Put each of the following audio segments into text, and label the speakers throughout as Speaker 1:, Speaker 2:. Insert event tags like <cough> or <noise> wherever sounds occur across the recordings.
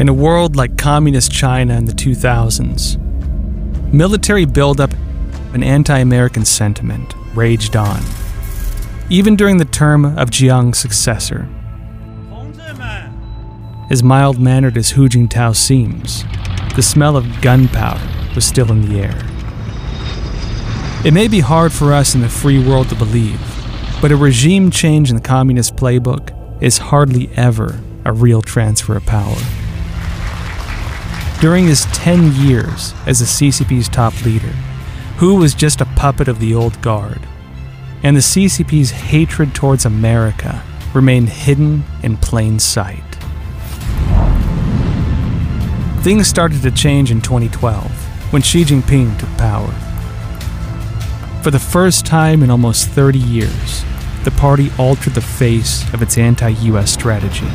Speaker 1: in a world like communist China in the 2000s, military buildup and anti American sentiment raged on, even during the term of Jiang's successor. As mild mannered as Hu Jintao seems, the smell of gunpowder was still in the air. It may be hard for us in the free world to believe, but a regime change in the communist playbook is hardly ever a real transfer of power. During his 10 years as the CCP's top leader, Hu was just a puppet of the old guard, and the CCP's hatred towards America remained hidden in plain sight. Things started to change in 2012 when Xi Jinping took power. For the first time in almost 30 years, the party altered the face of its anti US strategy.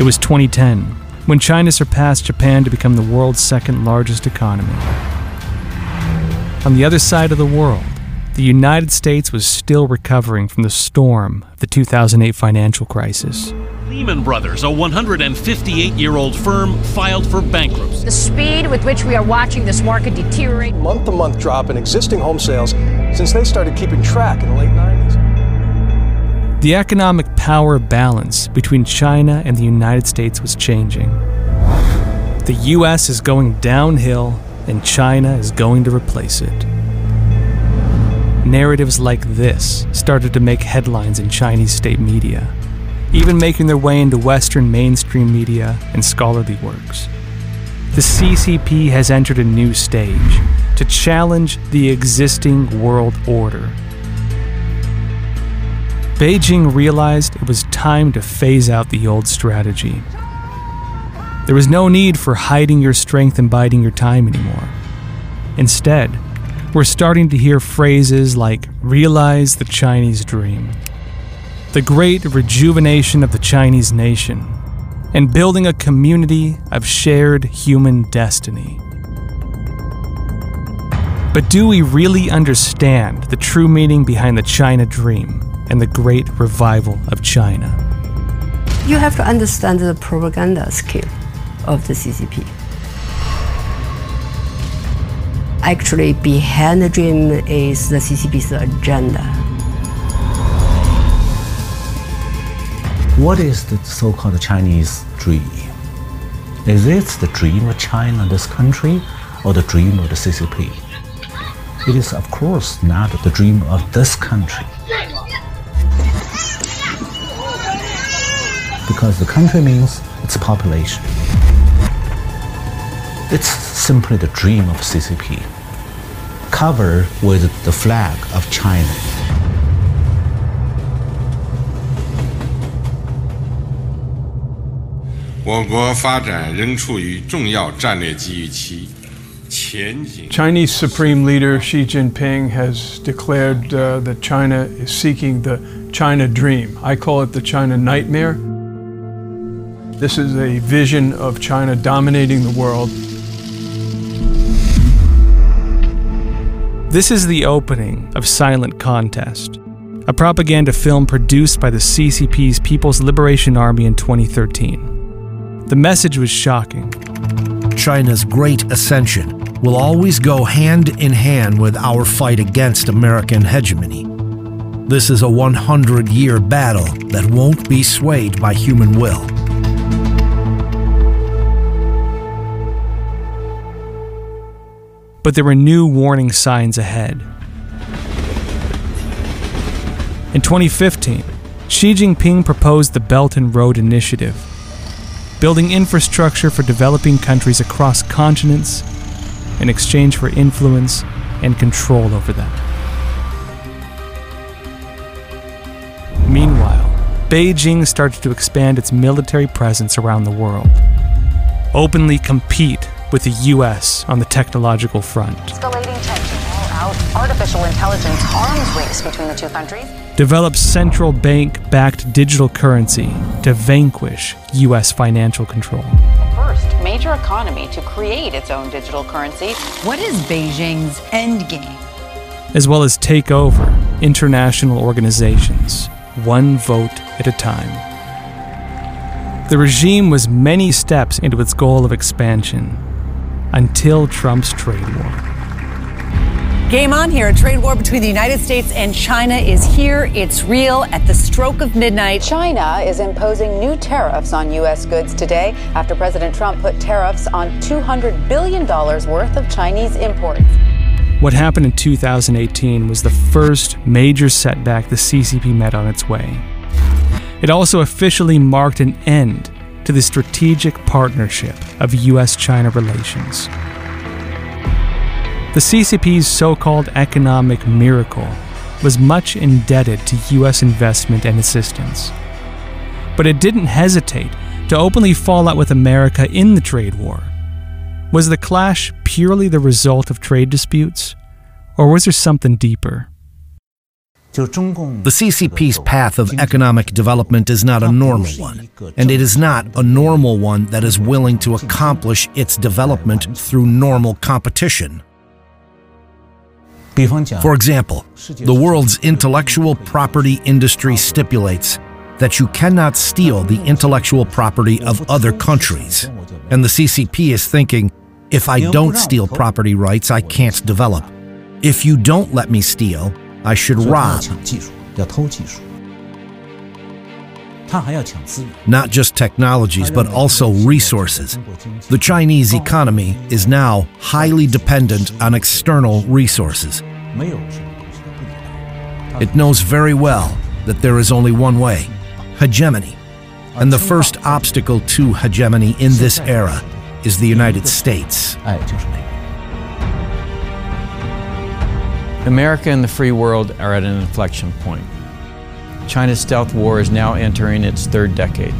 Speaker 1: It was 2010 when China surpassed Japan to become the world's second largest economy. On the other side of the world, the United States was still recovering from the storm of the 2008 financial crisis.
Speaker 2: Lehman Brothers, a 158 year old firm, filed for bankruptcy.
Speaker 3: The speed with which we are watching this market deteriorate.
Speaker 4: Month to month drop in existing home sales since they started keeping track in the late 90s.
Speaker 1: The economic power balance between China and the United States was changing. The US is going downhill, and China is going to replace it. Narratives like this started to make headlines in Chinese state media even making their way into Western mainstream media and scholarly works. The CCP has entered a new stage to challenge the existing world order. Beijing realized it was time to phase out the old strategy. There was no need for hiding your strength and biding your time anymore. Instead, we're starting to hear phrases like realize the Chinese dream the great rejuvenation of the Chinese nation, and building a community of shared human destiny. But do we really understand the true meaning behind the China dream and the great revival of China?
Speaker 5: You have to understand the propaganda skill of the CCP. Actually, behind the dream is the CCP's agenda.
Speaker 6: What is the so-called Chinese dream? Is it the dream of China, this country, or the dream of the CCP? It is, of course, not the dream of this country. because the country means its population. It's simply the dream of CCP, covered with the flag of China.
Speaker 7: Chinese Supreme Leader Xi Jinping has declared uh, that China is seeking the China dream. I call it the China nightmare. This is a vision of China dominating the world.
Speaker 1: This is the opening of Silent Contest, a propaganda film produced by the CCP's People's Liberation Army in 2013. The message was shocking.
Speaker 8: China's great ascension will always go hand in hand with our fight against American hegemony. This is a 100 year battle that won't be swayed by human will.
Speaker 1: But there were new warning signs ahead. In 2015, Xi Jinping proposed the Belt and Road Initiative, building infrastructure for developing countries across continents in exchange for influence and control over them. Meanwhile, Beijing started to expand its military presence around the world, openly compete with the US on the technological front.
Speaker 3: Escalating tension all out, artificial intelligence arms race between the two countries
Speaker 1: develop central bank backed digital currency to vanquish U.S. financial control.
Speaker 9: First major economy to create its own digital currency.
Speaker 3: What is Beijing's end game?
Speaker 1: As well as take over international organizations, one vote at a time. The regime was many steps into its goal of expansion until Trump's trade war.
Speaker 10: Game on here. A trade war between the United States and China is here. It's real at the stroke of midnight.
Speaker 9: China is imposing new tariffs on U.S. goods today after President Trump put tariffs on $200 billion worth of Chinese imports.
Speaker 1: What happened in 2018 was the first major setback the CCP met on its way. It also officially marked an end to the strategic partnership of U.S. China relations. The CCP's so called economic miracle was much indebted to U.S. investment and assistance. But it didn't hesitate to openly fall out with America in the trade war. Was the clash purely the result of trade disputes, or was there something deeper?
Speaker 6: The CCP's path of economic development is not a normal one, and it is not a normal one that is willing to accomplish its development through normal competition. For example, the world's intellectual property industry stipulates that you cannot steal the intellectual property of other countries. And the CCP is thinking, if I don't steal property rights, I can't develop. If you don't let me steal, I should rob. Not just technologies, but also resources. The Chinese economy is now highly dependent on external resources. It knows very well that there is only one way hegemony. And the first obstacle to hegemony in this era is the United States.
Speaker 11: America and the free world are at an inflection point. China's stealth war is now entering its third decade.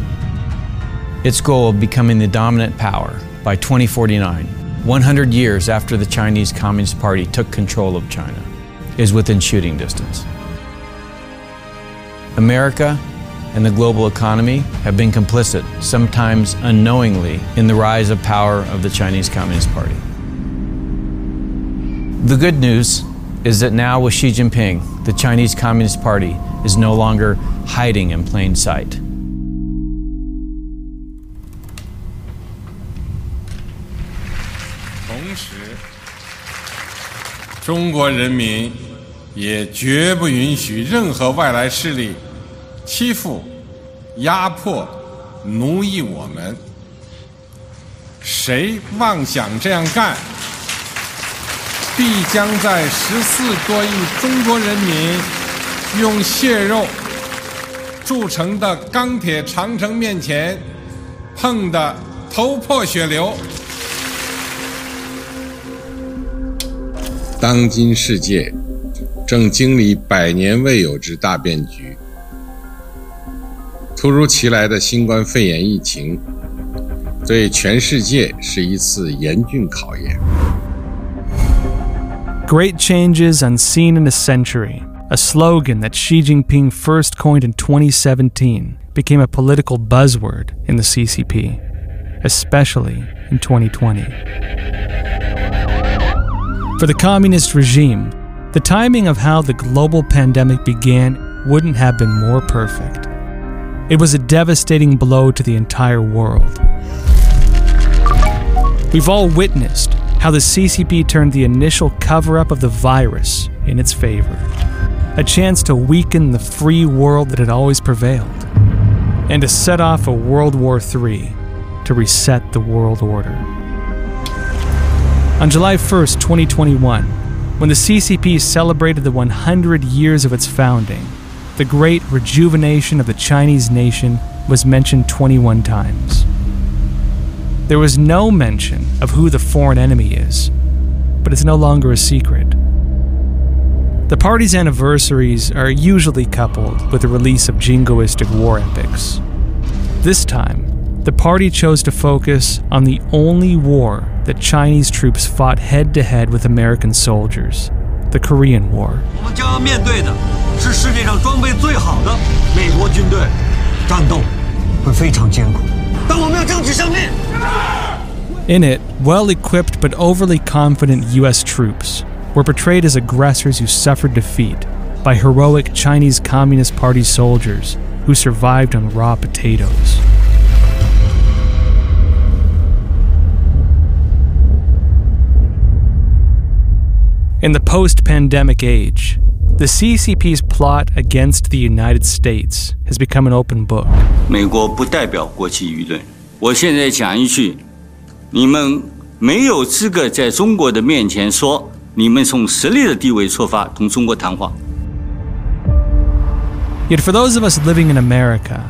Speaker 11: Its goal of becoming the dominant power by 2049, 100 years after the Chinese Communist Party took control of China, is within shooting distance. America and the global economy have been complicit, sometimes unknowingly, in the rise of power of the Chinese Communist Party. The good news is that now with Xi Jinping, the Chinese Communist Party is no longer hiding in plain sight.
Speaker 12: 必将在十四多亿中国人民用血肉铸成的钢铁长城面前碰得头破血流。当今世界正经历百年未有之大变局，突如其来的新冠肺炎疫情对全世界是一次严峻考验。
Speaker 1: Great changes unseen in a century, a slogan that Xi Jinping first coined in 2017, became a political buzzword in the CCP, especially in 2020. For the communist regime, the timing of how the global pandemic began wouldn't have been more perfect. It was a devastating blow to the entire world. We've all witnessed how the CCP turned the initial cover up of the virus in its favor. A chance to weaken the free world that had always prevailed, and to set off a World War III to reset the world order. On July 1st, 2021, when the CCP celebrated the 100 years of its founding, the great rejuvenation of the Chinese nation was mentioned 21 times. There was no mention of who the foreign enemy is, but it's no longer a secret. The party's anniversaries are usually coupled with the release of jingoistic war epics. This time, the party chose to focus on the only war that Chinese troops fought head to head with American soldiers the Korean War. In it, well equipped but overly confident US troops were portrayed as aggressors who suffered defeat by heroic Chinese Communist Party soldiers who survived on raw potatoes. In the post pandemic age, the CCP's plot against the United States has become an open book.
Speaker 13: 美国不代表国际舆论。我现在讲一句，你们没有资格在中国的面前说你们从实力的地位出发同中国谈话。
Speaker 1: Yet for those of us living in America,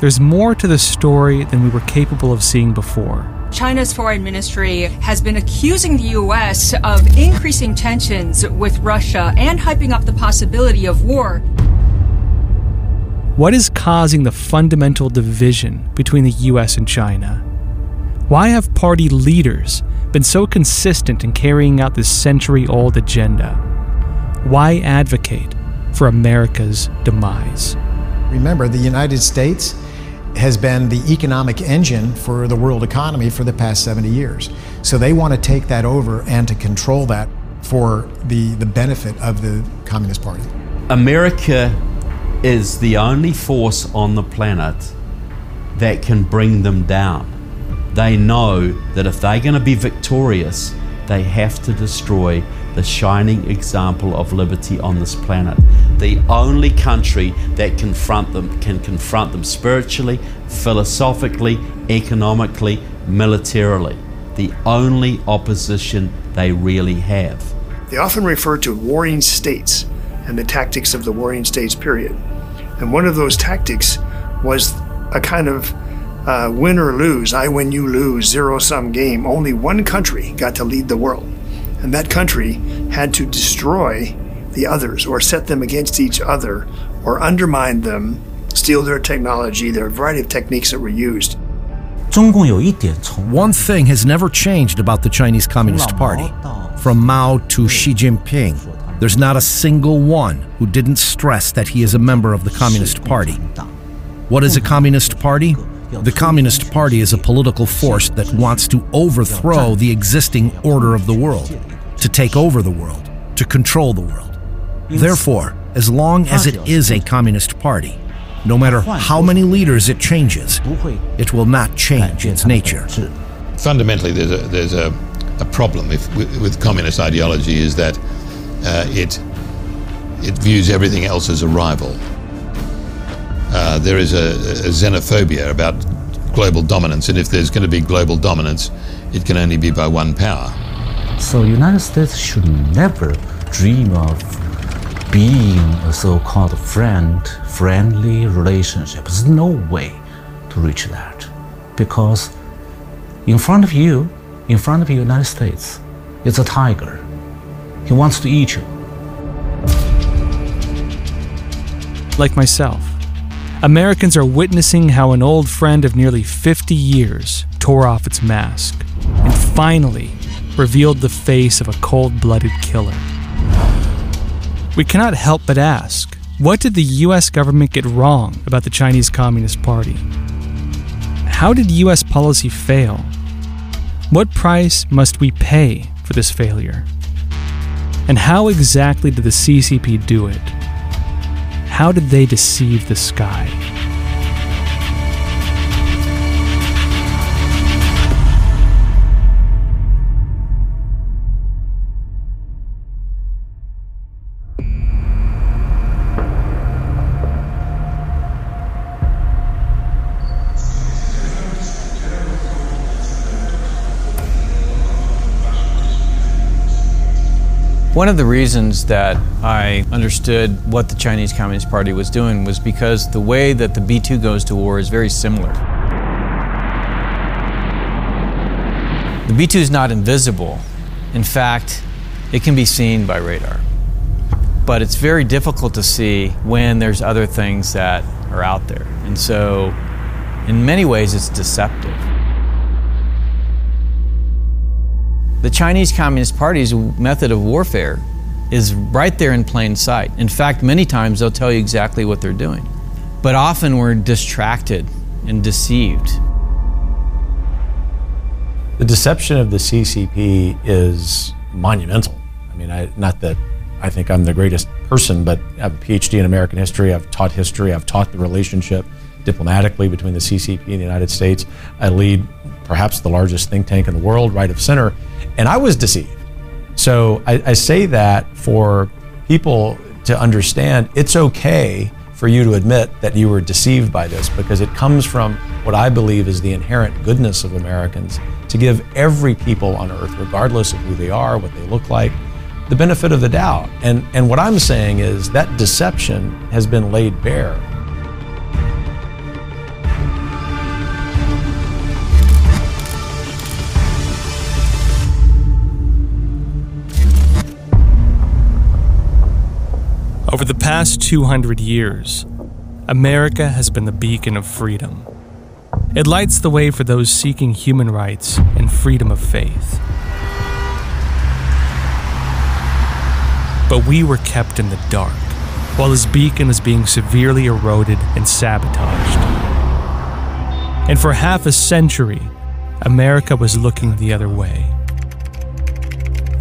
Speaker 1: there's more to the story than we were capable of seeing before.
Speaker 14: China's foreign ministry has been accusing the U.S. of increasing tensions with Russia and hyping up the possibility of war.
Speaker 1: What is causing the fundamental division between the US and China? Why have party leaders been so consistent in carrying out this century old agenda? Why advocate for America's demise?
Speaker 15: Remember, the United States has been the economic engine for the world economy for the past 70 years. So they want to take that over and to control that for the, the benefit of the Communist Party.
Speaker 16: America is the only force on the planet that can bring them down. They know that if they're going to be victorious, they have to destroy the shining example of liberty on this planet. The only country that confront them can confront them spiritually, philosophically, economically, militarily. The only opposition they really have.
Speaker 17: They often refer to warring states and the tactics of the warring states period. And one of those tactics was a kind of uh, win or lose, I win, you lose, zero sum game. Only one country got to lead the world. And that country had to destroy the others or set them against each other or undermine them, steal their technology. There are a variety of techniques that were used.
Speaker 6: One thing has never changed about the Chinese Communist Party. From Mao to Xi Jinping, there's not a single one who didn't stress that he is a member of the Communist Party. What is a Communist Party? The Communist Party is a political force that wants to overthrow the existing order of the world, to take over the world, to control the world. Therefore, as long as it is a Communist Party, no matter how many leaders it changes, it will not change its nature.
Speaker 8: Fundamentally, there's a, there's a, a problem if, with, with communist ideology is that uh, it, it views everything else as a rival. Uh, there is a, a xenophobia about global dominance, and if there's going to be global dominance, it can only be by one power.
Speaker 18: So United States should never dream of being a so-called friend, friendly relationship. There's no way to reach that because in front of you, in front of the United States, is a tiger. He wants to eat you.
Speaker 1: Like myself, Americans are witnessing how an old friend of nearly 50 years tore off its mask and finally revealed the face of a cold blooded killer. We cannot help but ask what did the US government get wrong about the Chinese Communist Party? How did US policy fail? What price must we pay for this failure? And how exactly did the CCP do it? How did they deceive the sky?
Speaker 11: One of the reasons that I understood what the Chinese Communist Party was doing was because the way that the B 2 goes to war is very similar. The B 2 is not invisible. In fact, it can be seen by radar. But it's very difficult to see when there's other things that are out there. And so, in many ways, it's deceptive. The Chinese Communist Party's method of warfare is right there in plain sight. In fact, many times they'll tell you exactly what they're doing. But often we're distracted and deceived.
Speaker 19: The deception of the CCP is monumental. I mean, I, not that I think I'm the greatest person, but I have a PhD in American history. I've taught history. I've taught the relationship diplomatically between the CCP and the United States. I lead perhaps the largest think tank in the world, right of center. And I was deceived. So I, I say that for people to understand it's okay for you to admit that you were deceived by this because it comes from what I believe is the inherent goodness of Americans to give every people on earth, regardless of who they are, what they look like, the benefit of the doubt. And, and what I'm saying is that deception has been laid bare.
Speaker 1: Over the past 200 years, America has been the beacon of freedom. It lights the way for those seeking human rights and freedom of faith. But we were kept in the dark, while this beacon was being severely eroded and sabotaged. And for half a century, America was looking the other way.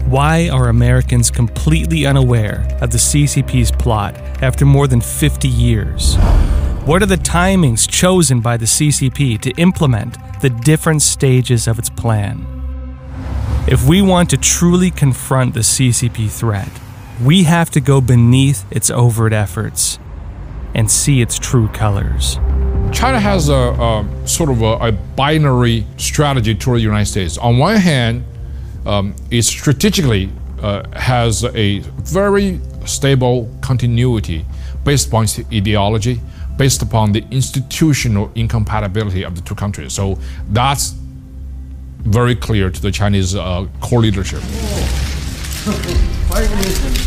Speaker 1: Why are Americans completely unaware of the CCP's plot after more than 50 years? What are the timings chosen by the CCP to implement the different stages of its plan? If we want to truly confront the CCP threat, we have to go beneath its overt efforts and see its true colors.
Speaker 20: China has a, a sort of a, a, binary strategy toward the United States. On one hand, um, it strategically uh, has a very stable continuity based upon its ideology, based upon the institutional incompatibility of the two countries. So that's very clear to the Chinese uh, core leadership. <laughs>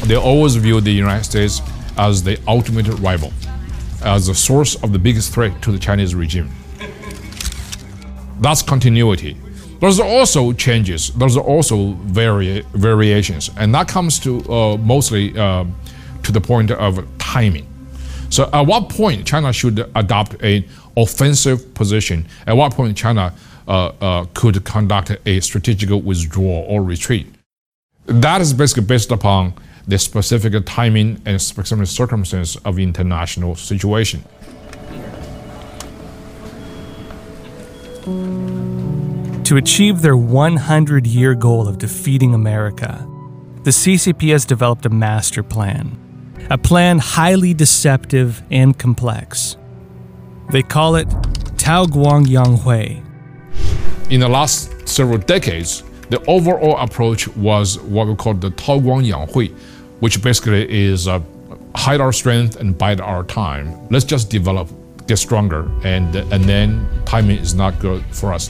Speaker 20: They always view the United States as the ultimate rival, as the source of the biggest threat to the Chinese regime. That's continuity. There's also changes. There's also vari- variations, and that comes to uh, mostly uh, to the point of timing. So, at what point China should adopt an offensive position? At what point China uh, uh could conduct a strategic withdrawal or retreat? That is basically based upon the specific timing and specific circumstance of international situation.
Speaker 1: To achieve their 100 year goal of defeating America, the CCP has developed a master plan, a plan highly deceptive and complex. They call it Tao Guang Yang Hui.
Speaker 20: In the last several decades, the overall approach was what we call the Tao Guang Yang Hui, which basically is uh, hide our strength and bide our time. Let's just develop, get stronger, and, and then timing is not good for us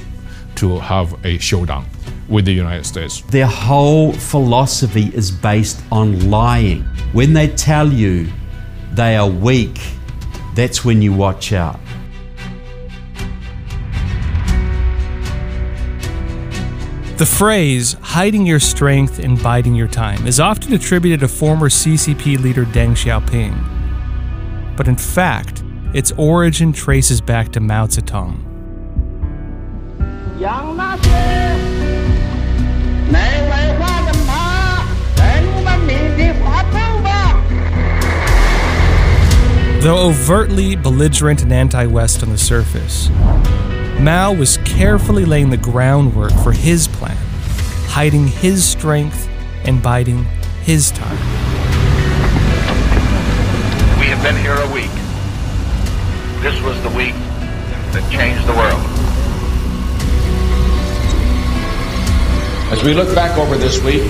Speaker 20: to have a showdown with the United States.
Speaker 16: Their whole philosophy is based on lying. When they tell you they are weak, that's when you watch out.
Speaker 1: The phrase, hiding your strength and biding your time, is often attributed to former CCP leader Deng Xiaoping. But in fact, its origin traces back to Mao Zedong. Though overtly belligerent and anti West on the surface, Mao was carefully laying the groundwork for his plan, hiding his strength and biding his time.
Speaker 21: We have been here a week. This was the week that changed the world.
Speaker 22: As we look back over this week,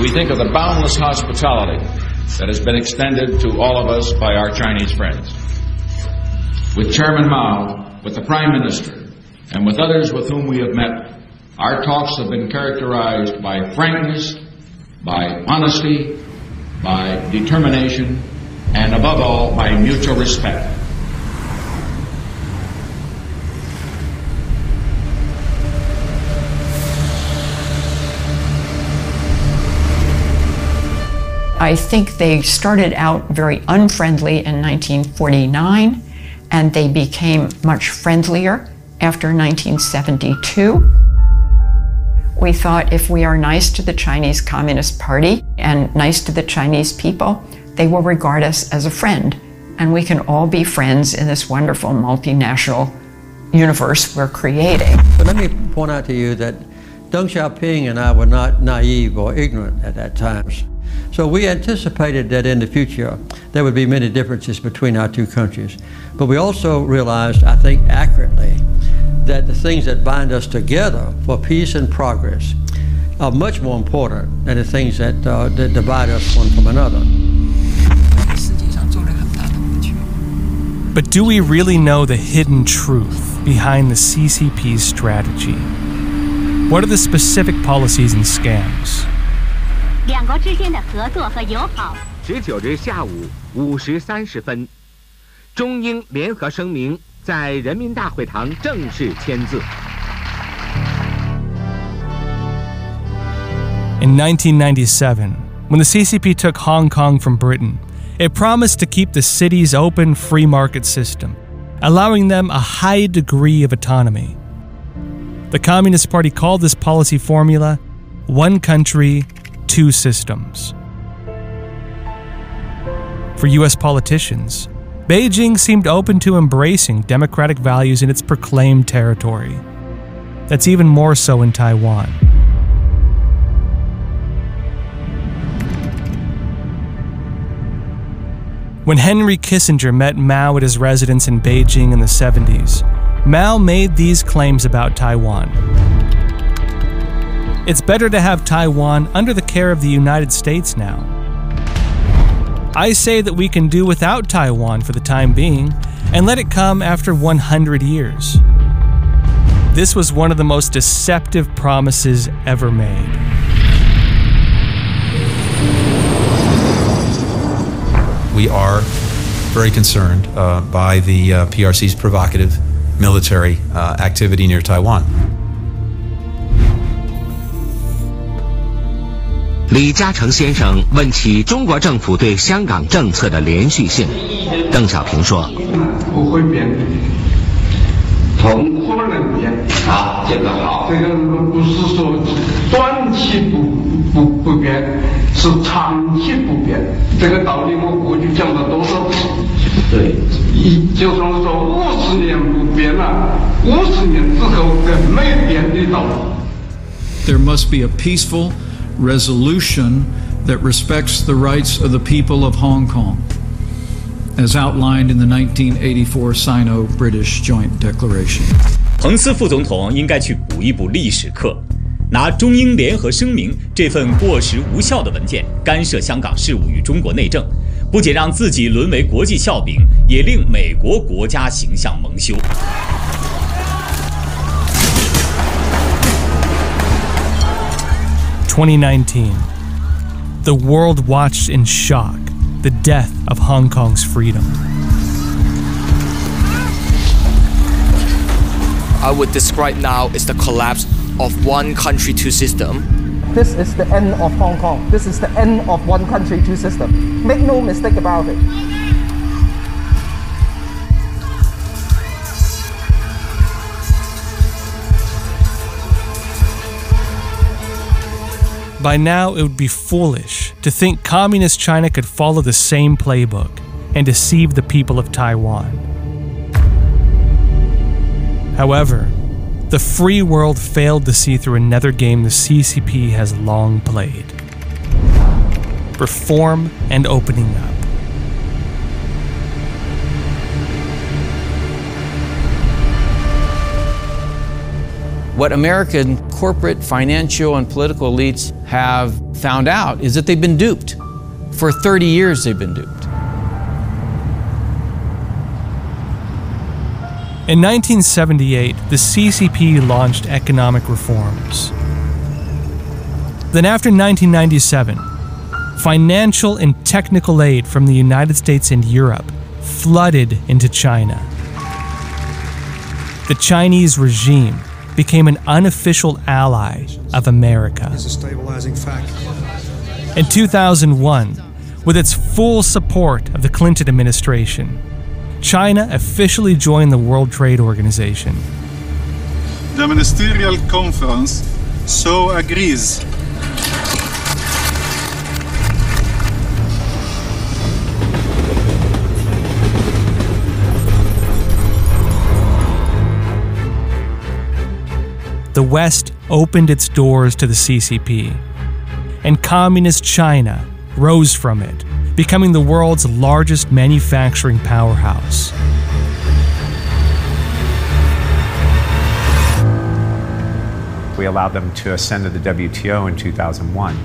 Speaker 22: we think of the boundless hospitality that has been extended to all of us by our Chinese friends. With Chairman Mao, with the Prime Minister, and with others with whom we have met, our talks have been characterized by frankness, by honesty, by determination, and above all, by mutual respect.
Speaker 23: I think they started out very unfriendly in 1949 and they became much friendlier after 1972. We thought if we are nice to the Chinese Communist Party and nice to the Chinese people, they will regard us as a friend. And we can all be friends in this wonderful multinational universe we're creating.
Speaker 24: But let me point out to you that
Speaker 25: Deng Xiaoping and I were not naive or ignorant at that time. So we anticipated that in the future there would be many differences between our two countries. But we also realized, I think accurately, that the things that bind us together for peace and progress are much more important than the things that, uh, that divide us one from another.
Speaker 1: But do we really know the hidden truth behind the CCP's strategy? What are the specific policies and scams?
Speaker 2: 两国之间的合作和友好。十九日下午五时三十分，中英联合声明在人民大会堂正式签字。
Speaker 1: In 1997, when the CCP took Hong Kong from Britain, it promised to keep the city's open free market system, allowing them a high degree of autonomy. The Communist Party called this policy formula one country, two systems. For US politicians, Beijing seemed open to embracing democratic values in its proclaimed territory. That's even more so in Taiwan. When Henry Kissinger met Mao at his residence in Beijing in the 70s, Mao made these claims about Taiwan. It's better to have Taiwan under the care of the United States now. I say that we can do without Taiwan for the time being and let it come after 100 years. This was one of the most deceptive promises ever made.
Speaker 26: We are very concerned uh, by the uh, PRC's provocative military uh, activity near Taiwan.
Speaker 2: 李嘉诚先生问起中国政府对香港政策的连续性，邓小平说：“
Speaker 27: 不会变，从可能变。啊，这个好。这个不是说短期不不不变，是长期不变。这个道理我过去讲了多少次？对，一就算是说五十年不变了，五十年之后更没变的道理。”
Speaker 24: There must be a peaceful resolution that respects the rights of the people of Hong Kong, as outlined in the 1984 Sino British Joint Declaration.
Speaker 28: 彭斯副总统应该去补一补历史课，拿中英联合声明这份过时无效的文件干涉香港事务与中国内政，不仅让自己沦为国际笑柄，也令美国国家形象蒙羞。
Speaker 1: 2019. The world watched in shock the death of Hong Kong's freedom.
Speaker 29: I would describe now as the collapse of one country, two system.
Speaker 30: This is the end of Hong Kong. This is the end of one country, two system. Make no mistake about it.
Speaker 1: By now, it would be foolish to think Communist China could follow the same playbook and deceive the people of Taiwan. However, the free world failed to see through another game the CCP has long played reform and opening up.
Speaker 11: What American corporate, financial, and political elites have found out is that they've been duped. For 30 years, they've been duped.
Speaker 1: In 1978, the CCP launched economic reforms. Then, after 1997, financial and technical aid from the United States and Europe flooded into China. The Chinese regime became an unofficial ally of America.
Speaker 31: A stabilizing.
Speaker 1: In 2001, with its full support of the Clinton administration, China officially joined the World Trade Organization.
Speaker 31: The ministerial conference so agrees.
Speaker 1: The West opened its doors to the CCP, and Communist China rose from it, becoming the world's largest manufacturing powerhouse.
Speaker 32: We allowed them to ascend to the WTO in 2001,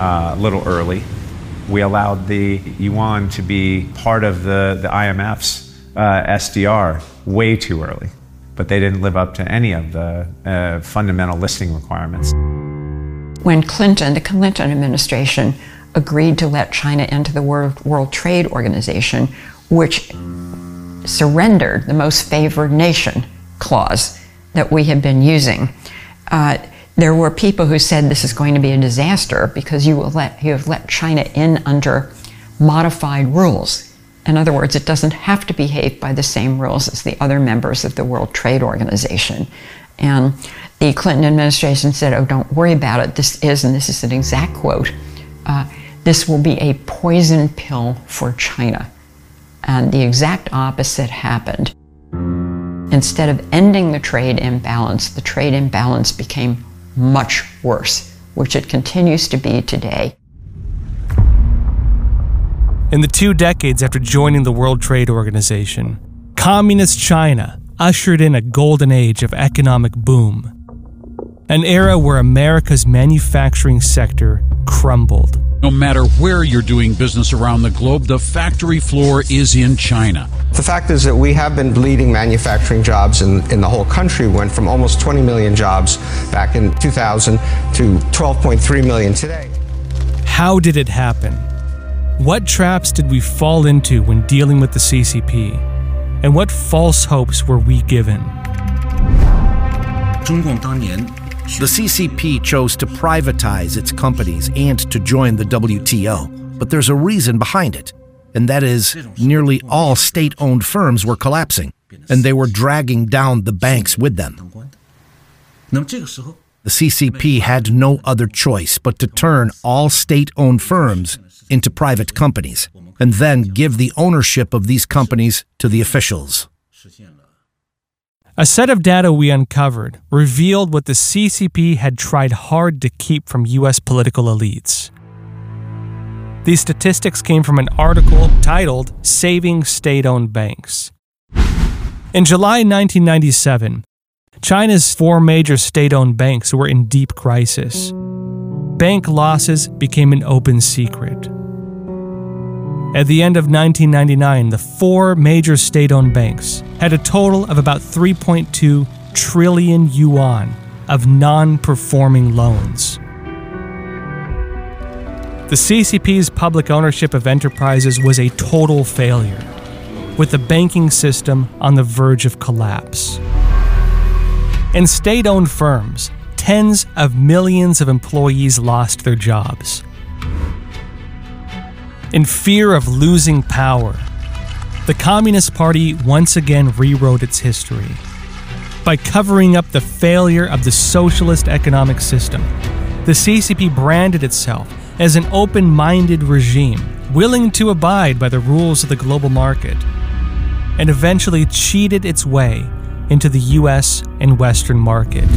Speaker 32: uh, a little early. We allowed the yuan to be part of the, the IMF's uh, SDR way too early, but they didn't live up to any of the uh, fundamental listing requirements.
Speaker 23: When Clinton, the Clinton administration, agreed to let China into the World, Trade Organization, which surrendered the most favored nation clause that we had been using. Uh, there were people who said this is going to be a disaster because you, let, you have let China in under modified rules. In other words, it doesn't have to behave by the same rules as the other members of the World Trade Organization. And the Clinton administration said, oh, don't worry about it. This is, and this is an exact quote, uh, this will be a poison pill for China. And the exact opposite happened. Instead of ending the trade imbalance, the trade imbalance became much worse, which it continues to be today.
Speaker 1: In the two decades after joining the World Trade Organization, Communist China ushered in a golden age of economic boom, an era where America's manufacturing sector crumbled.
Speaker 33: No matter where you're doing business around the globe, the factory floor is in China.
Speaker 34: The fact is that we have been bleeding manufacturing jobs in, in the whole country. Went from almost 20 million jobs back in 2000 to 12.3 million today.
Speaker 1: How did it happen? What traps did we fall into when dealing with the CCP? And what false hopes were we given?
Speaker 6: The CCP chose to privatize its companies and to join the WTO, but there's a reason behind it, and that is nearly all state owned firms were collapsing, and they were dragging down the banks with them. The CCP had no other choice but to turn all state owned firms into private companies and then give the ownership of these companies to the officials.
Speaker 1: A set of data we uncovered revealed what the CCP had tried hard to keep from U.S. political elites. These statistics came from an article titled Saving State Owned Banks. In July 1997, China's four major state owned banks were in deep crisis. Bank losses became an open secret. At the end of 1999, the four major state owned banks had a total of about 3.2 trillion yuan of non performing loans. The CCP's public ownership of enterprises was a total failure, with the banking system on the verge of collapse. In state owned firms, tens of millions of employees lost their jobs. In fear of losing power, the Communist Party once again rewrote its history. By covering up the failure of the socialist economic system, the CCP branded itself as an open minded regime willing to abide by the rules of the global market, and eventually cheated its way into the US and Western market.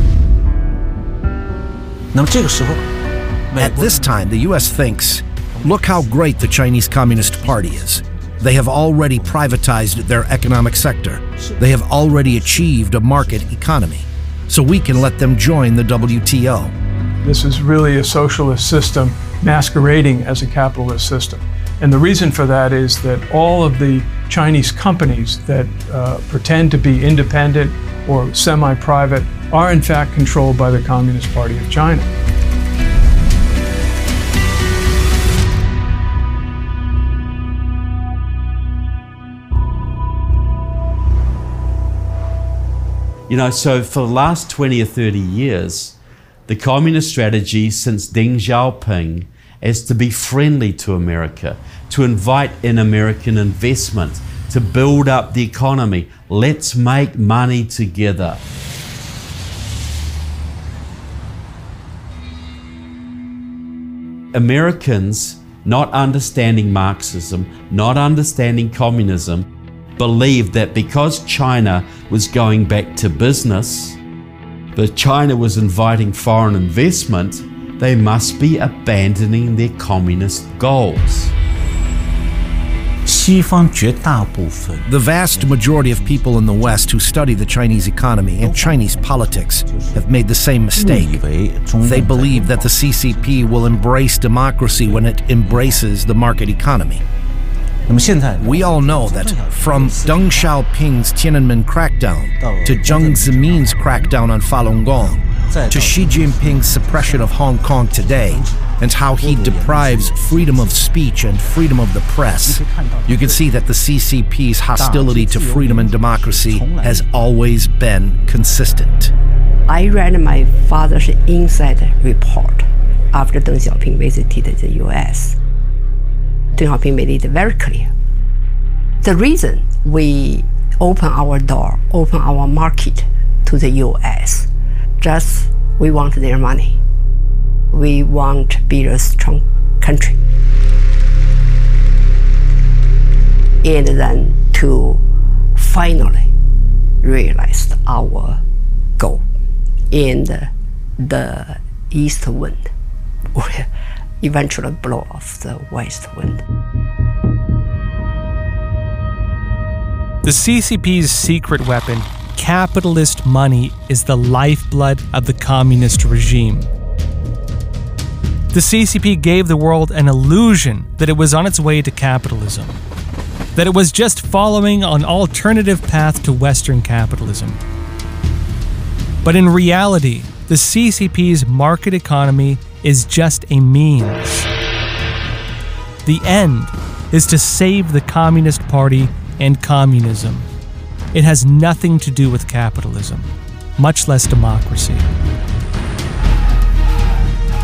Speaker 6: At this time, the US thinks Look how great the Chinese Communist Party is. They have already privatized their economic sector. They have already achieved a market economy. So we can let them join the WTO.
Speaker 7: This is really a socialist system masquerading as a capitalist system. And the reason for that is that all of the Chinese companies that uh, pretend to be independent or semi private are in fact controlled by the Communist Party of China.
Speaker 16: You know, so for the last 20 or 30 years, the communist strategy since Deng Xiaoping is to be friendly to America, to invite in American investment, to build up the economy. Let's make money together. Americans, not understanding Marxism, not understanding communism, believed that because China was going back to business, but China was inviting foreign investment, they must be abandoning their communist goals.
Speaker 6: The vast majority of people in the West who study the Chinese economy and Chinese politics have made the same mistake. They believe that the CCP will embrace democracy when it embraces the market economy. We all know that from Deng Xiaoping's Tiananmen crackdown to Jiang Zemin's crackdown on Falun Gong to Xi Jinping's suppression of Hong Kong today and how he deprives freedom of speech and freedom of the press, you can see that the CCP's hostility to freedom and democracy has always been consistent.
Speaker 5: I read my father's inside report after Deng Xiaoping visited the US. Deng Xiaoping made it very clear. The reason we open our door, open our market to the US, just we want their money. We want to be a strong country. And then to finally realize our goal and the east wind <laughs> eventually blow off the west wind.
Speaker 1: The CCP's secret weapon, capitalist money, is the lifeblood of the communist regime. The CCP gave the world an illusion that it was on its way to capitalism, that it was just following an alternative path to Western capitalism. But in reality, the CCP's market economy is just a means. The end is to save the Communist Party and communism. It has nothing to do with capitalism, much less democracy.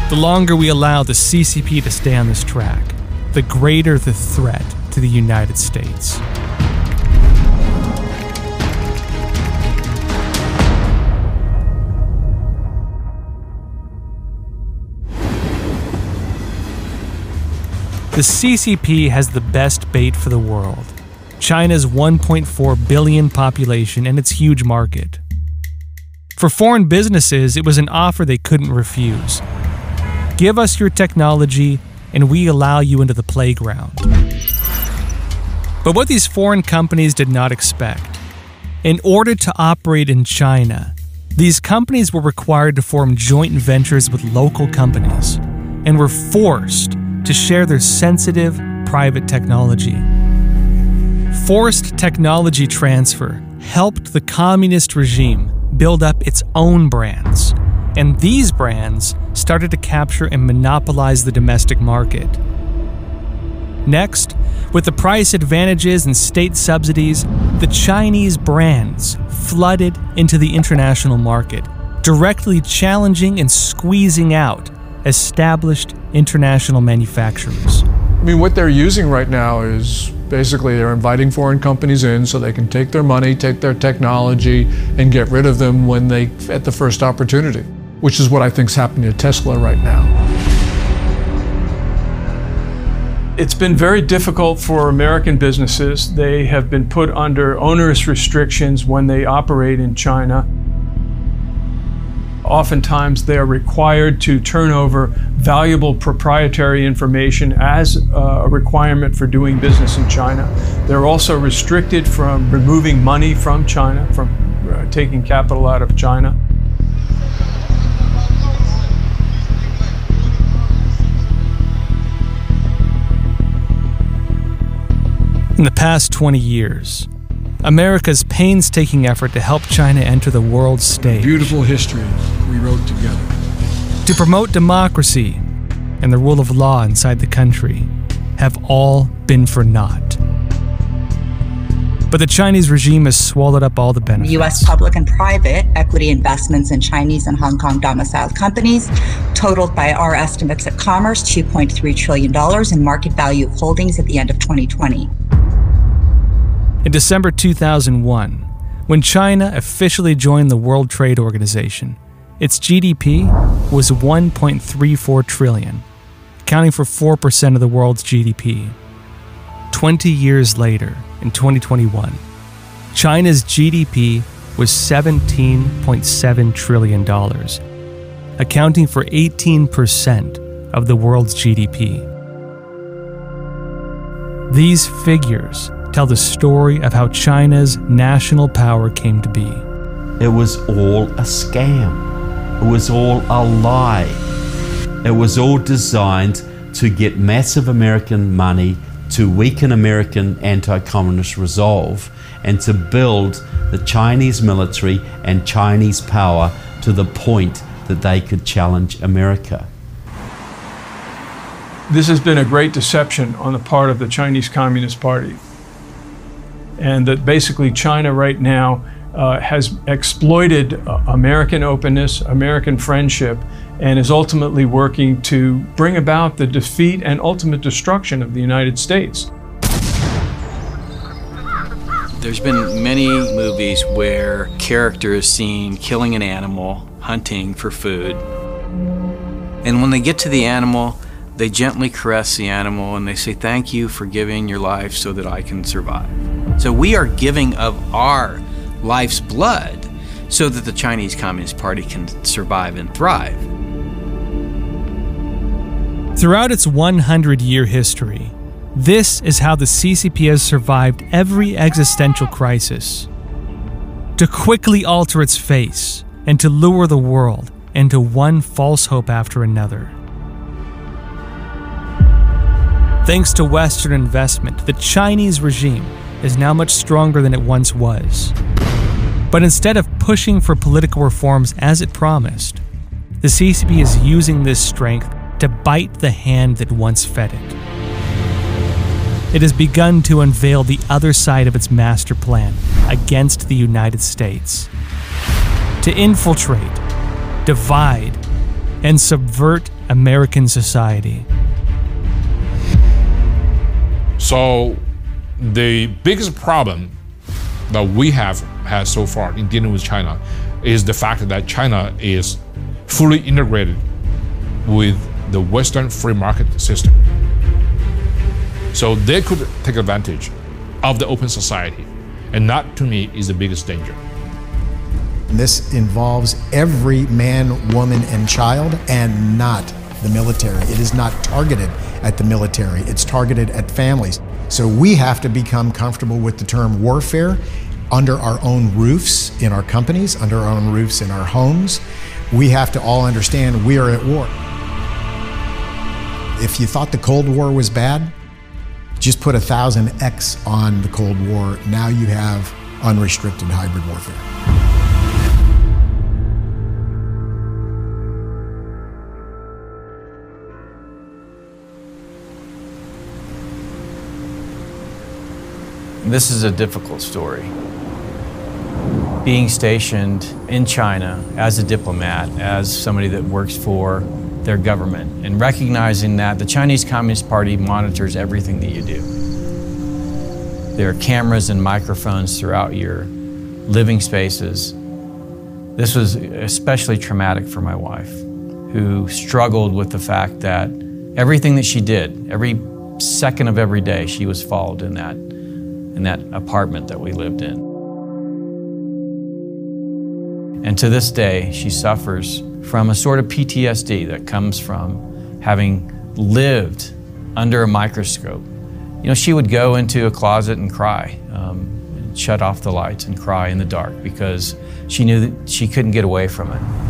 Speaker 1: The longer we allow the CCP to stay on this track, the greater the threat to the United States. The CCP has the best bait for the world China's 1.4 billion population and its huge market. For foreign businesses, it was an offer they couldn't refuse. Give us your technology, and we allow you into the playground. But what these foreign companies did not expect in order to operate in China, these companies were required to form joint ventures with local companies and were forced to share their sensitive private technology. Forced technology transfer helped the communist regime build up its own brands, and these brands started to capture and monopolize the domestic market. Next, with the price advantages and state subsidies, the Chinese brands flooded into the international market, directly challenging and squeezing out established international manufacturers.
Speaker 7: I mean, what they're using right now is basically they're inviting foreign companies in so they can take their money, take their technology, and get rid of them when they at the first opportunity, which is what I think is happening to Tesla right now. It's been very difficult for American businesses. They have been put under onerous restrictions when they operate in China. Oftentimes, they are required to turn over valuable proprietary information as a requirement for doing business in China. They're also restricted from removing money from China, from uh, taking capital out of China.
Speaker 1: In the past 20 years, America's painstaking effort to help China enter the world stage.
Speaker 33: Beautiful history we wrote together.
Speaker 1: To promote democracy and the rule of law inside the country have all been for naught. But the Chinese regime has swallowed up all the benefits.
Speaker 35: U.S. public and private equity investments in Chinese and Hong Kong domiciled companies totaled by our estimates at Commerce $2.3 trillion in market value of holdings at the end of 2020.
Speaker 1: In December 2001, when China officially joined the World Trade Organization, its GDP was 1.34 trillion, accounting for 4% of the world's GDP. 20 years later, in 2021, China's GDP was $17.7 trillion, accounting for 18% of the world's GDP. These figures tell the story of how China's national power came to be.
Speaker 16: It was all a scam. It was all a lie. It was all designed to get massive American money to weaken American anti communist resolve and to build the Chinese military and Chinese power to the point that they could challenge America.
Speaker 7: This has been a great deception on the part of the Chinese Communist Party. And that basically China right now uh, has exploited uh, American openness, American friendship, and is ultimately working to bring about the defeat and ultimate destruction of the United States.
Speaker 11: There's been many movies where character is seen killing an animal, hunting for food. And when they get to the animal, they gently caress the animal and they say, Thank you for giving your life so that I can survive. So we are giving of our life's blood so that the Chinese Communist Party can survive and thrive.
Speaker 1: Throughout its 100 year history, this is how the CCP has survived every existential crisis. To quickly alter its face and to lure the world into one false hope after another. Thanks to Western investment, the Chinese regime is now much stronger than it once was. But instead of pushing for political reforms as it promised, the CCP is using this strength to bite the hand that once fed it. It has begun to unveil the other side of its master plan against the United States to infiltrate, divide, and subvert American society.
Speaker 36: So, the biggest problem that we have had so far in dealing with China is the fact that China is fully integrated with the Western free market system. So they could take advantage of the open society. And that, to me, is the biggest danger.
Speaker 37: This involves every man, woman, and child, and not the military. It is not targeted at the military, it's targeted at families. So we have to become comfortable with the term warfare under our own roofs in our companies, under our own roofs in our homes. We have to all understand we are at war. If you thought the Cold War was bad, just put a thousand X on the Cold War. Now you have unrestricted hybrid warfare.
Speaker 11: This is a difficult story. Being stationed in China as a diplomat, as somebody that works for their government, and recognizing that the Chinese Communist Party monitors everything that you do. There are cameras and microphones throughout your living spaces. This was especially traumatic for my wife, who struggled with the fact that everything that she did, every second of every day, she was followed in that in that apartment that we lived in. And to this day, she suffers from a sort of PTSD that comes from having lived under a microscope. You know, she would go into a closet and cry, um, and shut off the lights and cry in the dark because she knew that she couldn't get away from it.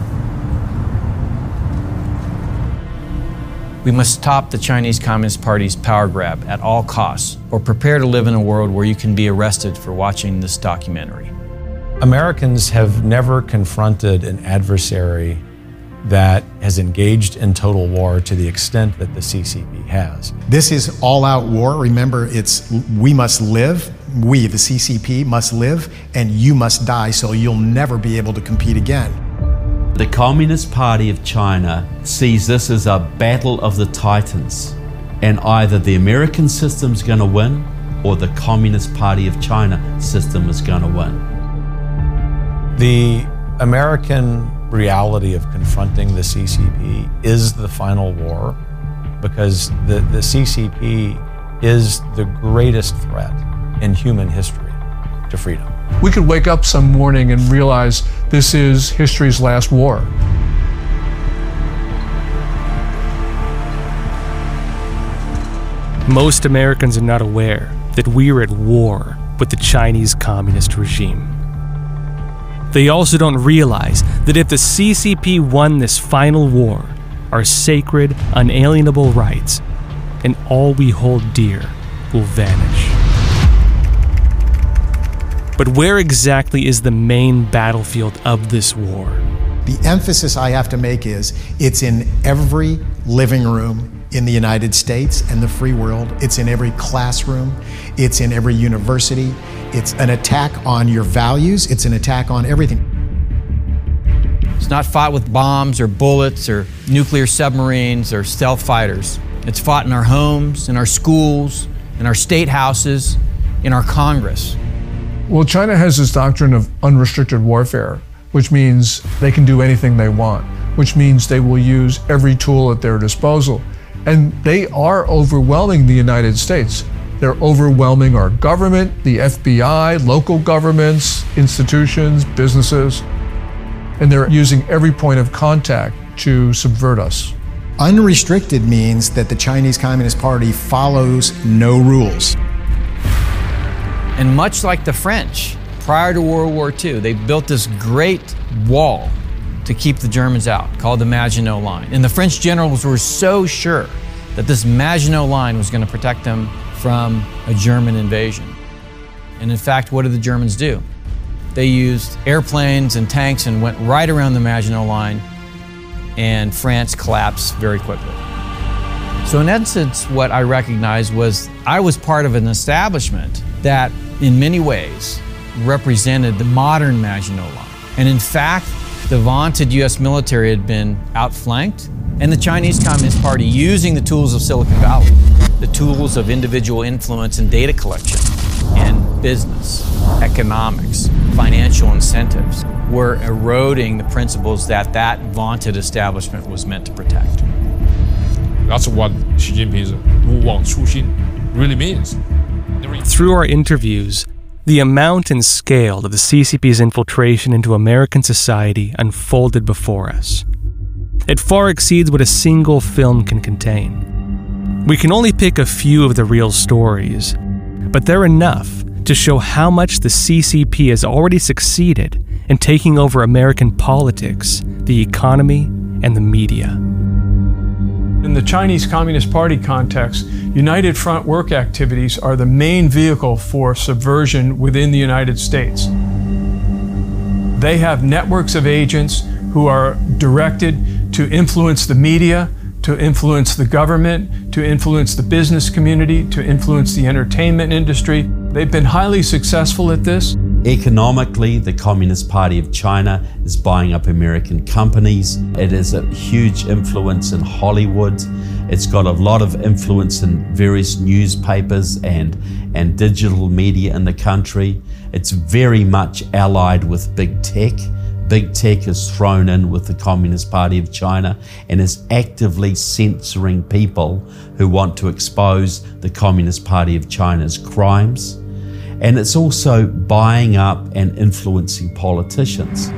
Speaker 11: We must stop the Chinese Communist Party's power grab at all costs, or prepare to live in a world where you can be arrested for watching this documentary.
Speaker 38: Americans have never confronted an adversary that has engaged in total war to the extent that the CCP has.
Speaker 37: This is all out war. Remember, it's we must live. We, the CCP, must live, and you must die so you'll never be able to compete again.
Speaker 16: The Communist Party of China sees this as a battle of the titans, and either the American system's going to win or the Communist Party of China system is going to win.
Speaker 38: The American reality of confronting the CCP is the final war because the, the CCP is the greatest threat in human history to freedom.
Speaker 7: We could wake up some morning and realize this is history's last war.
Speaker 1: Most Americans are not aware that we are at war with the Chinese Communist regime. They also don't realize that if the CCP won this final war, our sacred, unalienable rights and all we hold dear will vanish. But where exactly is the main battlefield of this war?
Speaker 37: The emphasis I have to make is it's in every living room in the United States and the free world. It's in every classroom, it's in every university. It's an attack on your values, it's an attack on everything.
Speaker 11: It's not fought with bombs or bullets or nuclear submarines or stealth fighters. It's fought in our homes, in our schools, in our state houses, in our Congress.
Speaker 7: Well, China has this doctrine of unrestricted warfare, which means they can do anything they want, which means they will use every tool at their disposal. And they are overwhelming the United States. They're overwhelming our government, the FBI, local governments, institutions, businesses, and they're using every point of contact to subvert us.
Speaker 37: Unrestricted means that the Chinese Communist Party follows no rules.
Speaker 11: And much like the French, prior to World War II, they built this great wall to keep the Germans out, called the Maginot Line. And the French generals were so sure that this Maginot Line was going to protect them from a German invasion. And in fact, what did the Germans do? They used airplanes and tanks and went right around the Maginot Line, and France collapsed very quickly. So, in essence, what I recognized was I was part of an establishment that, in many ways represented the modern Maginot Line. And in fact, the vaunted US military had been outflanked, and the Chinese Communist Party, using the tools of Silicon Valley, the tools of individual influence and data collection, and business, economics, financial incentives, were eroding the principles that that vaunted establishment was meant to protect.
Speaker 36: That's what Xi Jinping's Wu Wang Shu Xin really means.
Speaker 1: Through our interviews, the amount and scale of the CCP's infiltration into American society unfolded before us. It far exceeds what a single film can contain. We can only pick a few of the real stories, but they're enough to show how much the CCP has already succeeded in taking over American politics, the economy, and the media.
Speaker 7: In the Chinese Communist Party context, United Front work activities are the main vehicle for subversion within the United States. They have networks of agents who are directed to influence the media, to influence the government, to influence the business community, to influence the entertainment industry. They've been highly successful at this.
Speaker 16: Economically, the Communist Party of China is buying up American companies. It has a huge influence in Hollywood. It's got a lot of influence in various newspapers and, and digital media in the country. It's very much allied with big tech. Big tech is thrown in with the Communist Party of China and is actively censoring people who want to expose the Communist Party of China's crimes and it's also buying up and influencing politicians.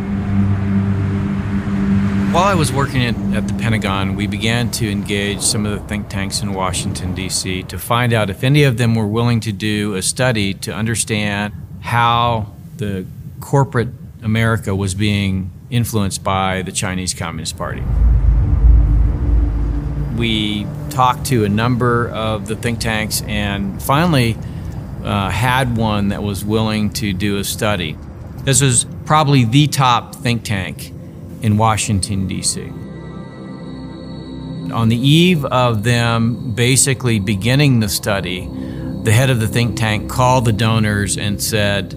Speaker 11: While I was working at, at, the Pentagon, we began to engage some of the think tanks in Washington, D.C., to find out if any of them were willing to do a study to understand how the corporate America was being influenced by the Chinese Communist Party. We talked to a number of the think tanks and finally uh, had one that was willing to do a study. This was probably the top think tank in Washington, D.C. On the eve of them basically beginning the study, the head of the think tank called the donors and said,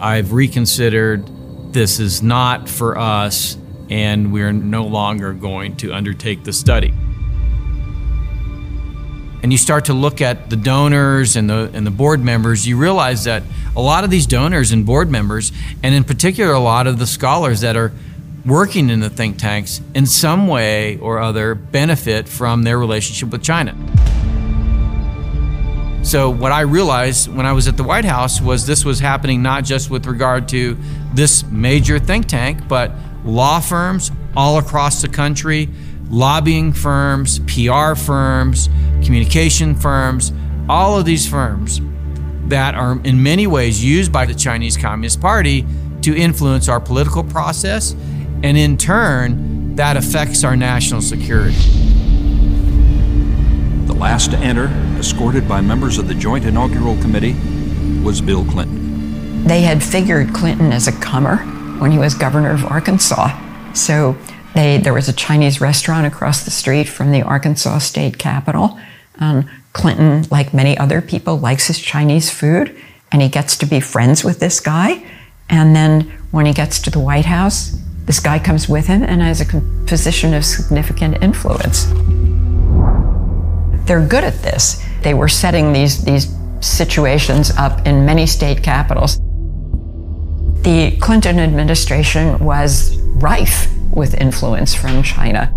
Speaker 11: I've reconsidered, this is not for us, and we're no longer going to undertake the study and you start to look at the donors and the and the board members, you realize that a lot of these donors and board members, and in particular a lot of the scholars that are working in the think tanks, in some way or other benefit from their relationship with China. So, what I realized when I was at the White House was this was happening not just with regard to this major think tank, but law firms all across the country, lobbying firms, PR firms, communication firms, all of these firms that are in many ways used by the Chinese Communist Party to influence our political process, and in turn, that affects our national security.
Speaker 39: The last to enter, escorted by members of the Joint Inaugural Committee, was Bill Clinton.
Speaker 23: They had figured Clinton as a comer when he was governor of Arkansas. So they, there was a Chinese restaurant across the street from the Arkansas state capitol. And Clinton, like many other people, likes his Chinese food, and he gets to be friends with this guy. And then when he gets to the White House, this guy comes with him and has a position of significant influence. They're good at this. They were setting these, these situations up in many state capitals. The Clinton administration was rife with influence from China.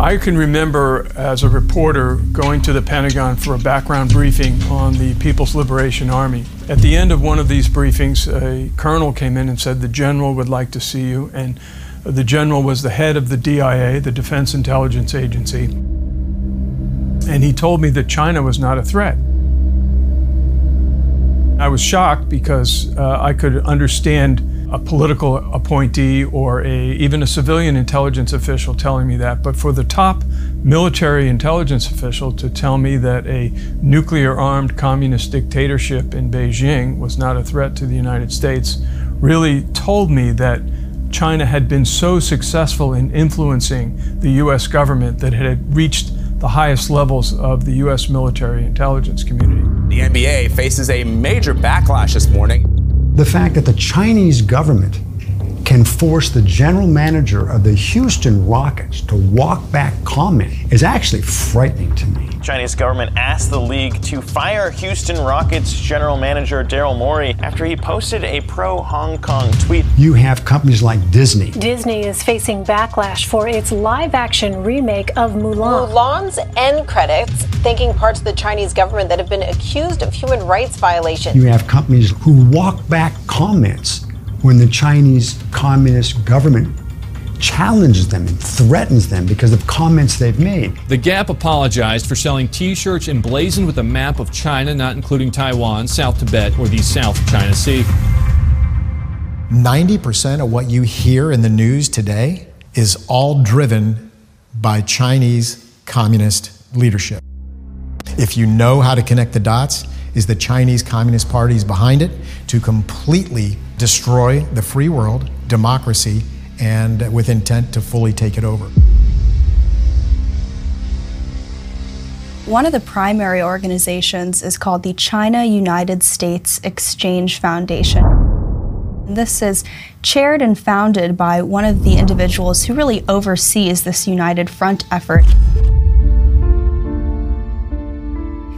Speaker 7: I can remember as a reporter going to the Pentagon for a background briefing on the People's Liberation Army. At the end of one of these briefings, a colonel came in and said, The general would like to see you. And the general was the head of the DIA, the Defense Intelligence Agency. And he told me that China was not a threat. I was shocked because uh, I could understand a political appointee or a, even a civilian intelligence official telling me that. But for the top military intelligence official to tell me that a nuclear armed communist dictatorship in Beijing was not a threat to the United States really told me that China had been so successful in influencing the US government that it had reached the highest levels of the US military intelligence community.
Speaker 40: The NBA faces a major backlash this morning
Speaker 41: the fact that the Chinese government can force the general manager of the Houston Rockets to walk back comment is actually frightening to me.
Speaker 42: Chinese government asked the league to fire Houston Rockets general manager Daryl Morey after he posted a pro Hong Kong tweet.
Speaker 41: You have companies like Disney.
Speaker 43: Disney is facing backlash for its live action remake of Mulan.
Speaker 44: Mulan's end credits thanking parts of the Chinese government that have been accused of human rights violations.
Speaker 41: You have companies who walk back comments when the Chinese Communist government challenges them and threatens them because of comments they've made.
Speaker 45: The Gap apologized for selling t shirts emblazoned with a map of China, not including Taiwan, South Tibet, or the South China Sea.
Speaker 37: 90% of what you hear in the news today is all driven by Chinese communist leadership. If you know how to connect the dots, is the Chinese Communist Party is behind it to completely destroy the free world, democracy, and with intent to fully take it over.
Speaker 46: One of the primary organizations is called the China United States Exchange Foundation. This is chaired and founded by one of the individuals who really oversees this United Front effort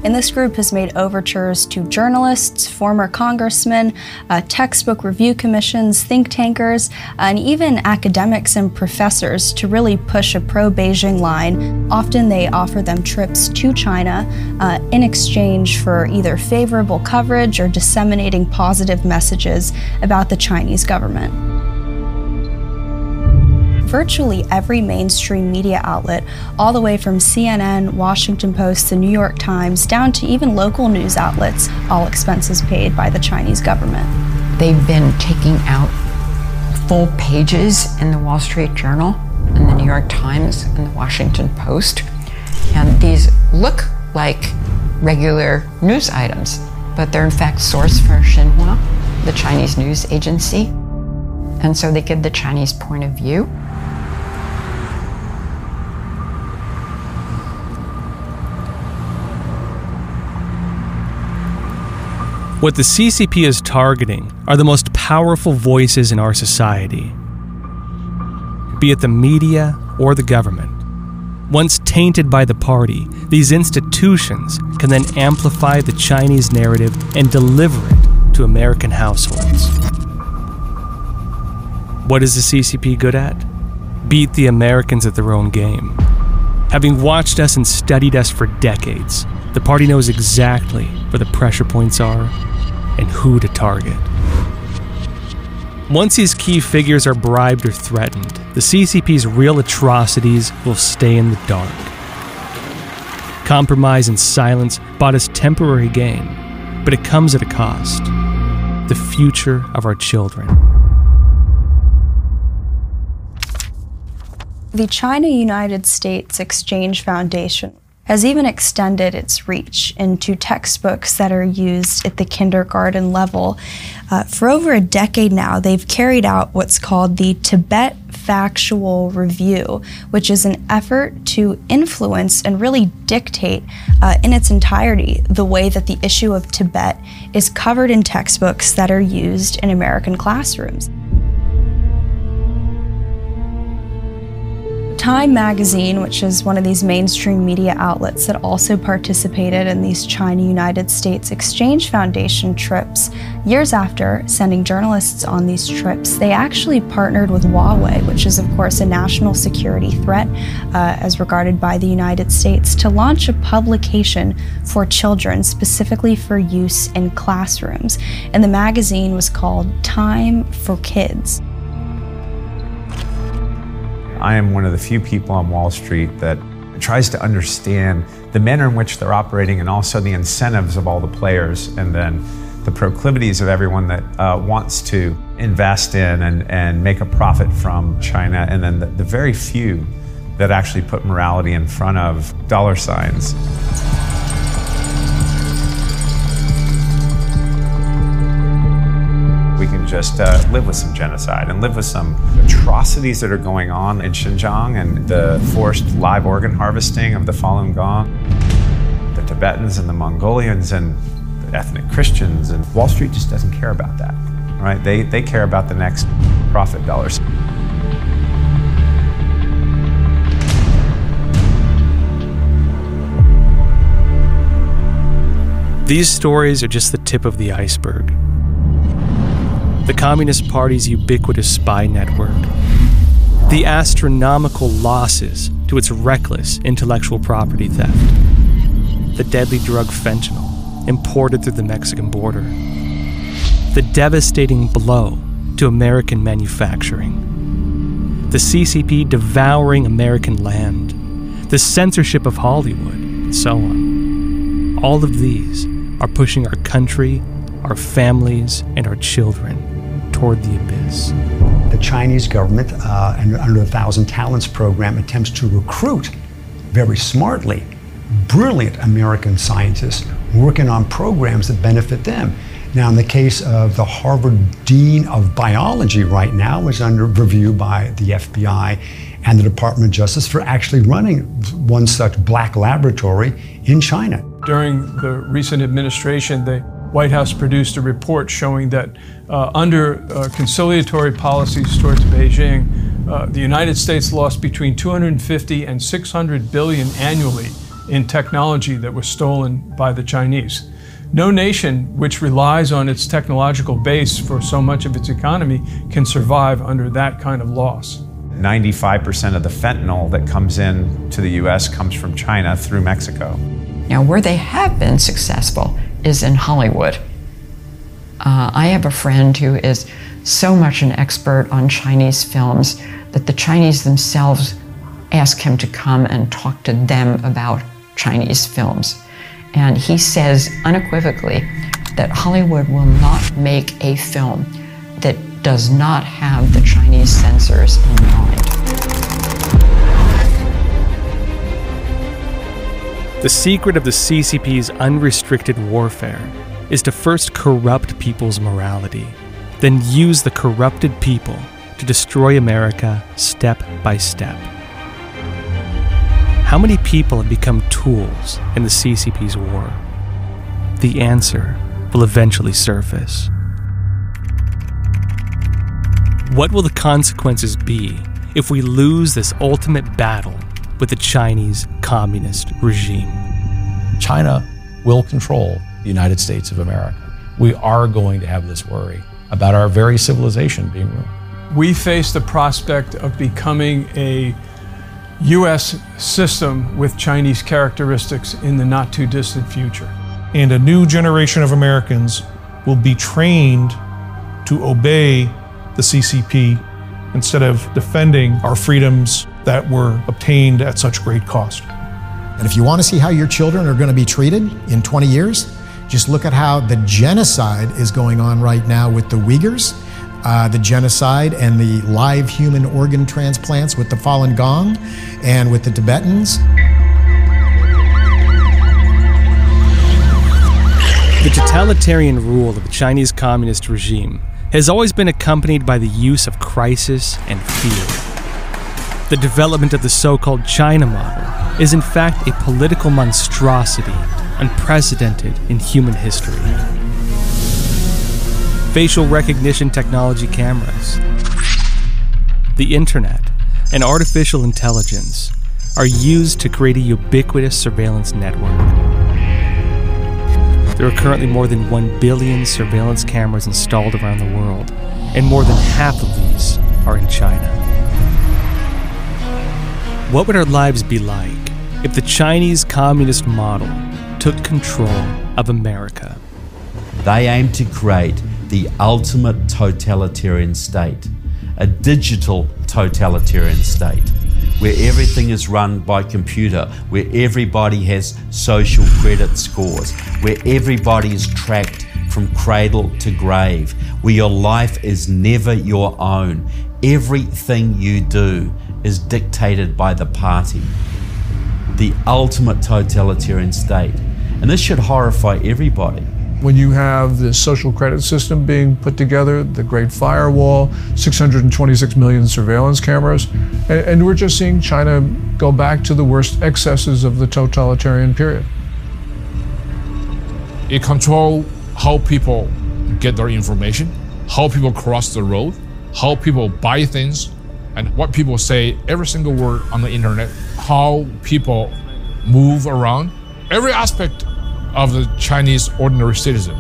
Speaker 46: and this group has made overtures to journalists, former congressmen, uh, textbook review commissions, think tankers, and even academics and professors to really push a pro Beijing line. Often they offer them trips to China uh, in exchange for either favorable coverage or disseminating positive messages about the Chinese government virtually every mainstream media outlet, all the way from CNN, Washington Post, the New York Times, down to even local news outlets, all expenses paid by the Chinese government.
Speaker 23: They've been taking out full pages in the Wall Street Journal and the New York Times and the Washington Post. And these look like regular news items, but they're in fact sourced from Xinhua, the Chinese news agency. And so they give the Chinese point of view.
Speaker 1: What the CCP is targeting are the most powerful voices in our society, be it the media or the government. Once tainted by the party, these institutions can then amplify the Chinese narrative and deliver it to American households. What is the CCP good at? beat the Americans at their own game. Having watched us and studied us for decades, the party knows exactly where the pressure points are and who to target. Once these key figures are bribed or threatened, the CCP's real atrocities will stay in the dark. Compromise and silence bought us temporary gain, but it comes at a cost the future of our children.
Speaker 46: The China United States Exchange Foundation has even extended its reach into textbooks that are used at the kindergarten level. Uh, for over a decade now, they've carried out what's called the Tibet Factual Review, which is an effort to influence and really dictate uh, in its entirety the way that the issue of Tibet is covered in textbooks that are used in American classrooms. Time magazine, which is one of these mainstream media outlets that also participated in these China United States Exchange Foundation trips, years after sending journalists on these trips, they actually partnered with Huawei, which is, of course, a national security threat uh, as regarded by the United States, to launch a publication for children specifically for use in classrooms. And the magazine was called Time for Kids.
Speaker 47: I am one of the few people on Wall Street that tries to understand the manner in which they're operating and also the incentives of all the players and then the proclivities of everyone that uh, wants to invest in and, and make a profit from China, and then the, the very few that actually put morality in front of dollar signs. Just uh, live with some genocide and live with some atrocities that are going on in Xinjiang and the forced live organ harvesting of the Falun Gong, the Tibetans and the Mongolians and the ethnic Christians. And Wall Street just doesn't care about that, right? They, they care about the next profit dollars.
Speaker 1: These stories are just the tip of the iceberg the Communist Party's ubiquitous spy network, the astronomical losses to its reckless intellectual property theft, the deadly drug fentanyl imported through the Mexican border, the devastating blow to American manufacturing, the CCP devouring American land, the censorship of Hollywood, and so on. All of these are pushing our country, our families, and our children toward the abyss.
Speaker 41: The Chinese government, uh, under the Thousand Talents program, attempts to recruit very smartly brilliant American scientists working on programs that benefit them. Now, in the case of the Harvard Dean of Biology right now is under review by the FBI and the Department of Justice for actually running one such black laboratory in China.
Speaker 7: During the recent administration, the White House produced a report showing that uh, under uh, conciliatory policies towards Beijing, uh, the United States lost between 250 and 600 billion annually in technology that was stolen by the Chinese. No nation which relies on its technological base for so much of its economy can survive under that kind of loss.
Speaker 47: 95% of the fentanyl that comes in to the US comes from China through Mexico.
Speaker 23: Now, where they have been successful is in Hollywood. Uh, I have a friend who is so much an expert on Chinese films that the Chinese themselves ask him to come and talk to them about Chinese films. And he says unequivocally that Hollywood will not make a film that does not have the Chinese censors in mind.
Speaker 1: The secret of the CCP's unrestricted warfare is to first corrupt people's morality, then use the corrupted people to destroy America step by step. How many people have become tools in the CCP's war? The answer will eventually surface. What will the consequences be if we lose this ultimate battle with the Chinese communist regime.
Speaker 38: China will control the United States of America. We are going to have this worry about our very civilization being ruined.
Speaker 7: we face the prospect of becoming a U.S. system with Chinese characteristics in the not too distant future.
Speaker 48: And a new generation of Americans will be trained to obey the CCP instead of defending our freedoms that were obtained at such great cost.
Speaker 37: And if you want to see how your children are going to be treated in 20 years, just look at how the genocide is going on right now with the Uyghurs uh, the genocide and the live human organ transplants with the Falun Gong and with the Tibetans.
Speaker 1: The totalitarian rule of the Chinese Communist regime has always been accompanied by the use of crisis and fear. The development of the so called China model is, in fact, a political monstrosity unprecedented in human history facial recognition technology cameras, the internet, and artificial intelligence are used to create a ubiquitous surveillance network. There are currently more than 1 billion surveillance cameras installed around the world, and more than half of these are in China. What would our lives be like if the Chinese communist model took control of America?
Speaker 16: They aim to create the ultimate totalitarian state, a digital totalitarian state, where everything is run by computer, where everybody has social credit scores, where everybody is tracked from cradle to grave, where your life is never your own. Everything you do is dictated by the party. The ultimate totalitarian state. And this should horrify everybody
Speaker 7: when you have the social credit system being put together, the Great Firewall, 626 million surveillance cameras, and, and we're just seeing China go back to the worst excesses of the totalitarian period.
Speaker 36: It controls how people get their information, how people cross the road, how people buy things, and what people say every single word on the internet, how people move around. Every aspect of the Chinese ordinary citizen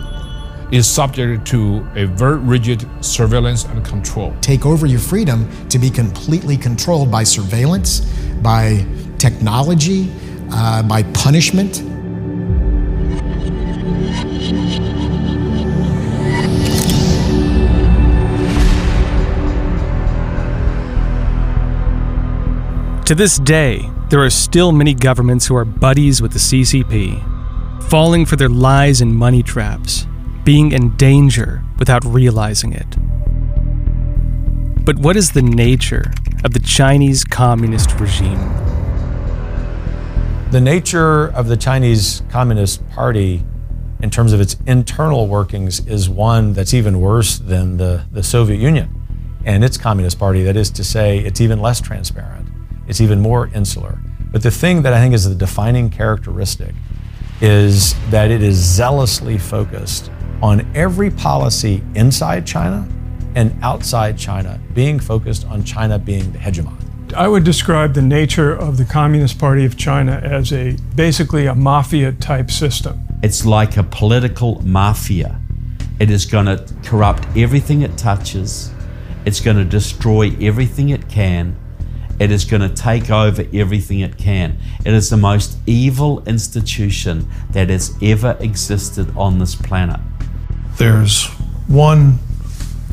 Speaker 36: is subject to a very rigid surveillance and control.
Speaker 37: Take over your freedom to be completely controlled by surveillance, by technology, uh, by punishment.
Speaker 1: To this day, there are still many governments who are buddies with the CCP falling for their lies and money traps, being in danger without realizing it. But what is the nature of the Chinese Communist regime?
Speaker 38: The nature of the Chinese Communist Party, in terms of its internal workings, is one that's even worse than the, the Soviet Union and its Communist Party. That is to say, it's even less transparent, it's even more insular. But the thing that I think is the defining characteristic is that it is zealously focused on every policy inside China and outside China being focused on China being the hegemon.
Speaker 7: I would describe the nature of the Communist Party of China as a basically a mafia type system.
Speaker 16: It's like a political mafia. It is going to corrupt everything it touches. It's going to destroy everything it can. It is going to take over everything it can. It is the most evil institution that has ever existed on this planet.
Speaker 48: There's one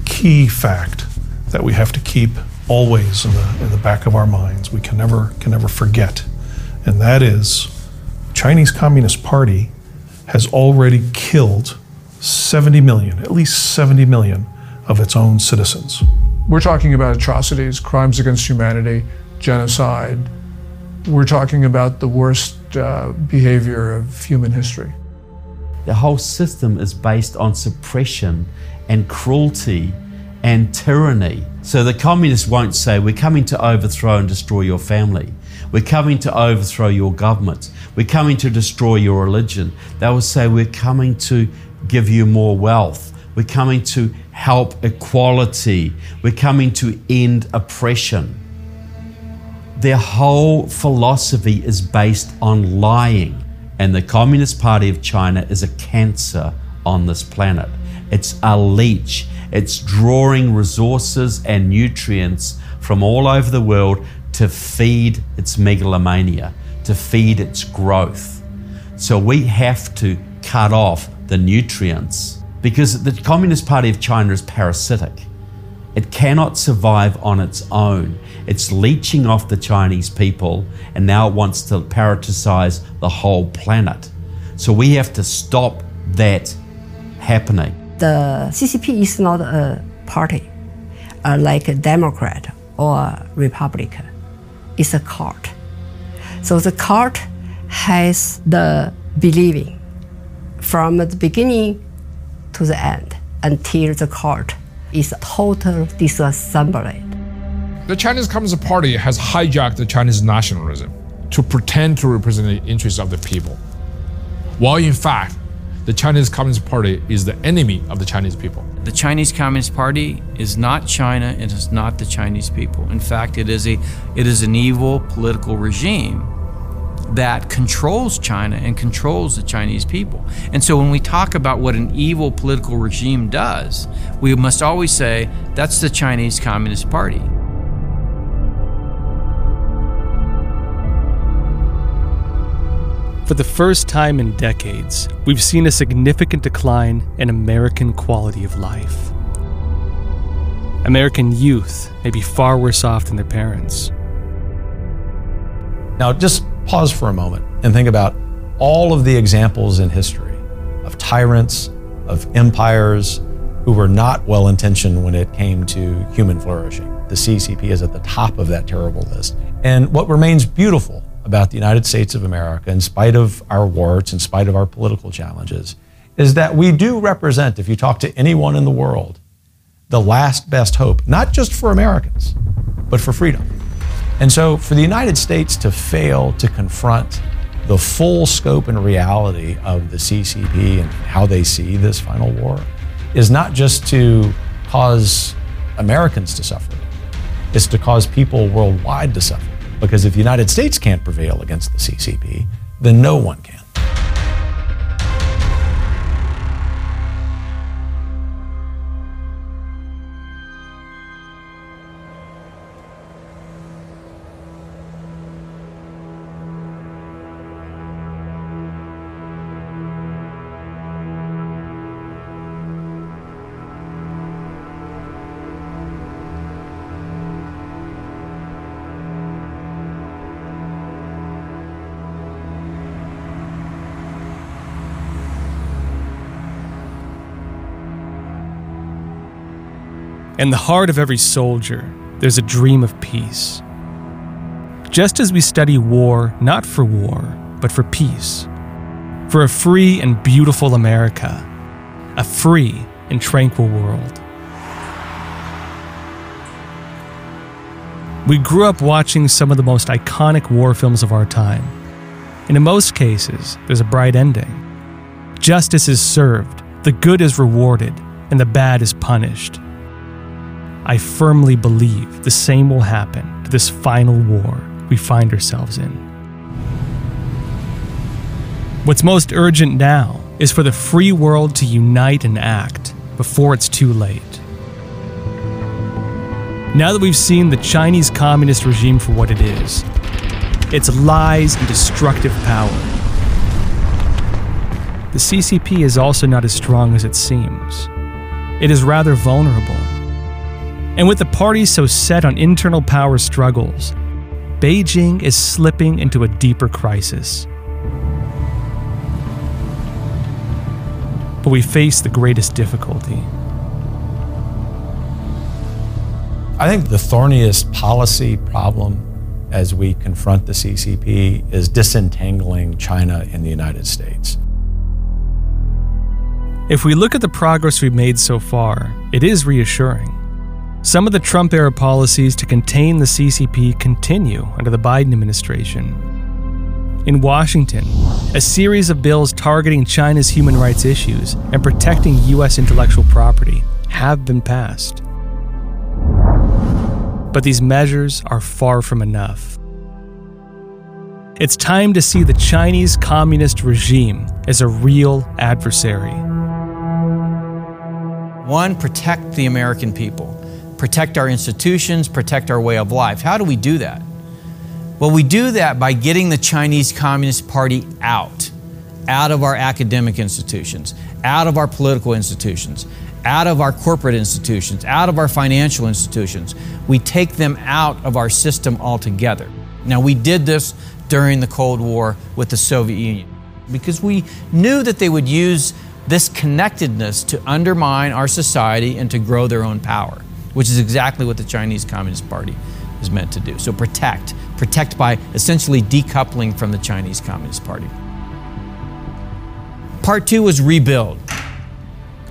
Speaker 48: key fact that we have to keep always in the, in the back of our minds. We can never, can never forget. And that is Chinese Communist Party has already killed 70 million, at least 70 million of its own citizens.
Speaker 7: We're talking about atrocities, crimes against humanity, genocide. We're talking about the worst uh, behavior of human history.
Speaker 16: The whole system is based on suppression and cruelty and tyranny. So the communists won't say, We're coming to overthrow and destroy your family. We're coming to overthrow your government. We're coming to destroy your religion. They will say, We're coming to give you more wealth. We're coming to help equality. We're coming to end oppression. Their whole philosophy is based on lying. And the Communist Party of China is a cancer on this planet. It's a leech. It's drawing resources and nutrients from all over the world to feed its megalomania, to feed its growth. So we have to cut off the nutrients because the Communist Party of China is parasitic. It cannot survive on its own. It's leeching off the Chinese people and now it wants to parasitize the whole planet. So we have to stop that happening.
Speaker 49: The CCP is not a party uh, like a Democrat or a Republican. It's a cult. So the cult has the believing from the beginning to the end until the cult is totally disassembled.
Speaker 36: The Chinese Communist Party has hijacked the Chinese nationalism to pretend to represent the interests of the people, while in fact, the Chinese Communist Party is the enemy of the Chinese people.
Speaker 11: The Chinese Communist Party is not China it is not the Chinese people. In fact, it is a it is an evil political regime that controls China and controls the Chinese people. And so when we talk about what an evil political regime does, we must always say that's the Chinese Communist Party.
Speaker 1: For the first time in decades, we've seen a significant decline in American quality of life. American youth may be far worse off than their parents.
Speaker 38: Now, just pause for a moment and think about all of the examples in history of tyrants, of empires who were not well intentioned when it came to human flourishing. The CCP is at the top of that terrible list. And what remains beautiful about the United States of America, in spite of our warts, in spite of our political challenges, is that we do represent, if you talk to anyone in the world, the last best hope, not just for Americans, but for freedom. And so, for the United States to fail to confront the full scope and reality of the CCP and how they see this final war is not just to cause Americans to suffer, it's to cause people worldwide to suffer. Because if the United States can't prevail against the CCP, then no one can.
Speaker 1: In the heart of every soldier, there's a dream of peace. Just as we study war not for war, but for peace, for a free and beautiful America, a free and tranquil world. We grew up watching some of the most iconic war films of our time, and in most cases, there's a bright ending. Justice is served, the good is rewarded, and the bad is punished. I firmly believe the same will happen to this final war we find ourselves in. What's most urgent now is for the free world to unite and act before it's too late. Now that we've seen the Chinese Communist regime for what it is its lies and destructive power. The CCP is also not as strong as it seems. It is rather vulnerable. And with the party so set on internal power struggles, Beijing is slipping into a deeper crisis. But we face the greatest difficulty.
Speaker 38: I think the thorniest policy problem as we confront the CCP is disentangling China and the United States.
Speaker 1: If we look at the progress we've made so far, it is reassuring. Some of the Trump era policies to contain the CCP continue under the Biden administration. In Washington, a series of bills targeting China's human rights issues and protecting U.S. intellectual property have been passed. But these measures are far from enough. It's time to see the Chinese Communist regime as a real adversary.
Speaker 11: One, protect the American people, protect our institutions, protect our way of life. How do we do that? Well, we do that by getting the Chinese Communist Party out, out of our academic institutions, out of our political institutions, out of our corporate institutions, out of our financial institutions. We take them out of our system altogether. Now, we did this during the Cold War with the Soviet Union because we knew that they would use this connectedness to undermine our society and to grow their own power, which is exactly what the Chinese Communist Party is meant to do. So, protect. Protect by essentially decoupling from the Chinese Communist Party. Part two was rebuild.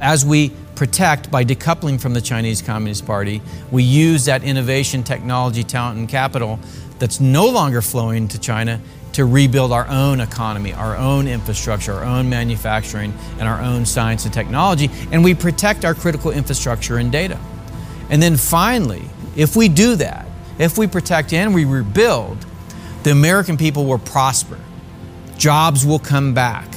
Speaker 11: As we protect by decoupling from the Chinese Communist Party, we use that innovation, technology, talent, and capital that's no longer flowing to China to rebuild our own economy, our own infrastructure, our own manufacturing, and our own science and technology, and we protect our critical infrastructure and data. And then finally, if we do that, if we protect and we rebuild, the American people will prosper. Jobs will come back.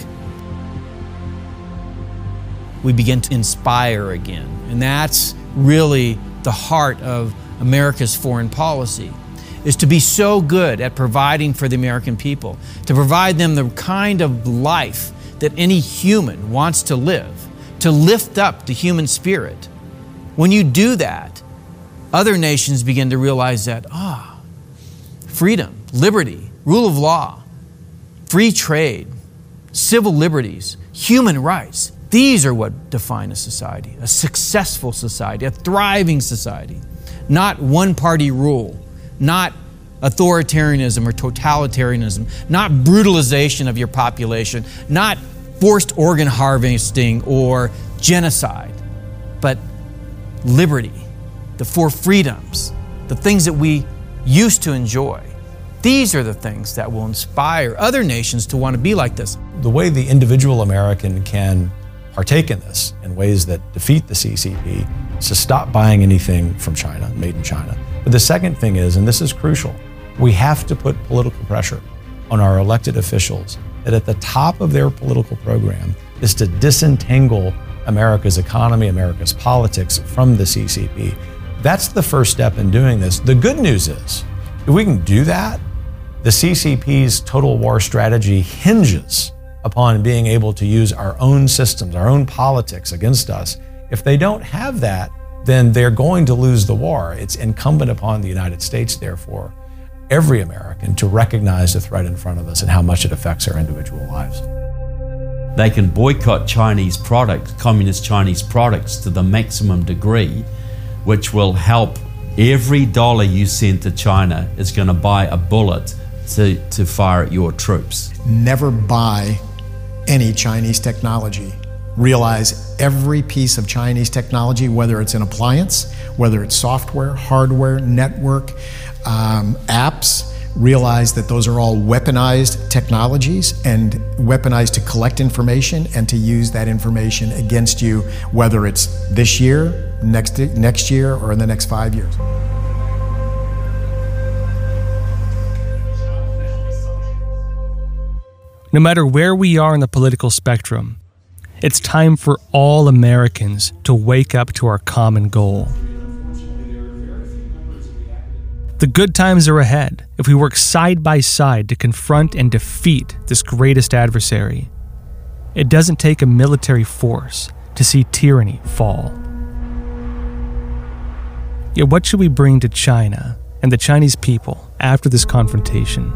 Speaker 11: We begin to inspire again. And that's really the heart of America's foreign policy is to be so good at providing for the American people, to provide them the kind of life that any human wants to live, to lift up the human spirit. When you do that, other nations begin to realize that, ah, freedom, liberty, rule of law, free trade, civil liberties, human rights, these are what define a society, a successful society, a thriving society, not one party rule not authoritarianism or totalitarianism, not brutalization of your population, not forced organ harvesting or genocide, but liberty, the four freedoms, the things that we used to enjoy. These are the things that will inspire other nations to want to be like this.
Speaker 38: The way the individual American can partake in this in ways that defeat the CCP is to stop buying anything from China, made in China but the second thing is, and this is crucial, we have to put political pressure on our elected officials that at the top of their political program is to disentangle America's economy, America's politics from the CCP. That's the first step in doing this. The good news is, if we can do that, the CCP's total war strategy hinges upon being able to use our own systems, our own politics against us. If they don't have that, then they're going to lose the war. It's incumbent upon the United States, therefore, every American to recognize the threat in front of us and how much it affects our individual lives.
Speaker 16: They can boycott Chinese products, communist Chinese products, to the maximum degree, which will help every dollar you send to China is going to buy a bullet to, to fire at your troops.
Speaker 37: Never buy any Chinese technology realize every piece of Chinese technology, whether it's an appliance, whether it's software, hardware, network, um, apps, realize that those are all weaponized technologies and weaponized to collect information and to use that information against you, whether it's this year, next, next year, or in the next five years.
Speaker 1: No matter where we are in the political spectrum, it's time for all Americans to wake up to our common goal. The good times are ahead if we work side by side to confront and defeat this greatest adversary. It doesn't take a military force to see tyranny fall. Yet, what should we bring to China and the Chinese people after this confrontation?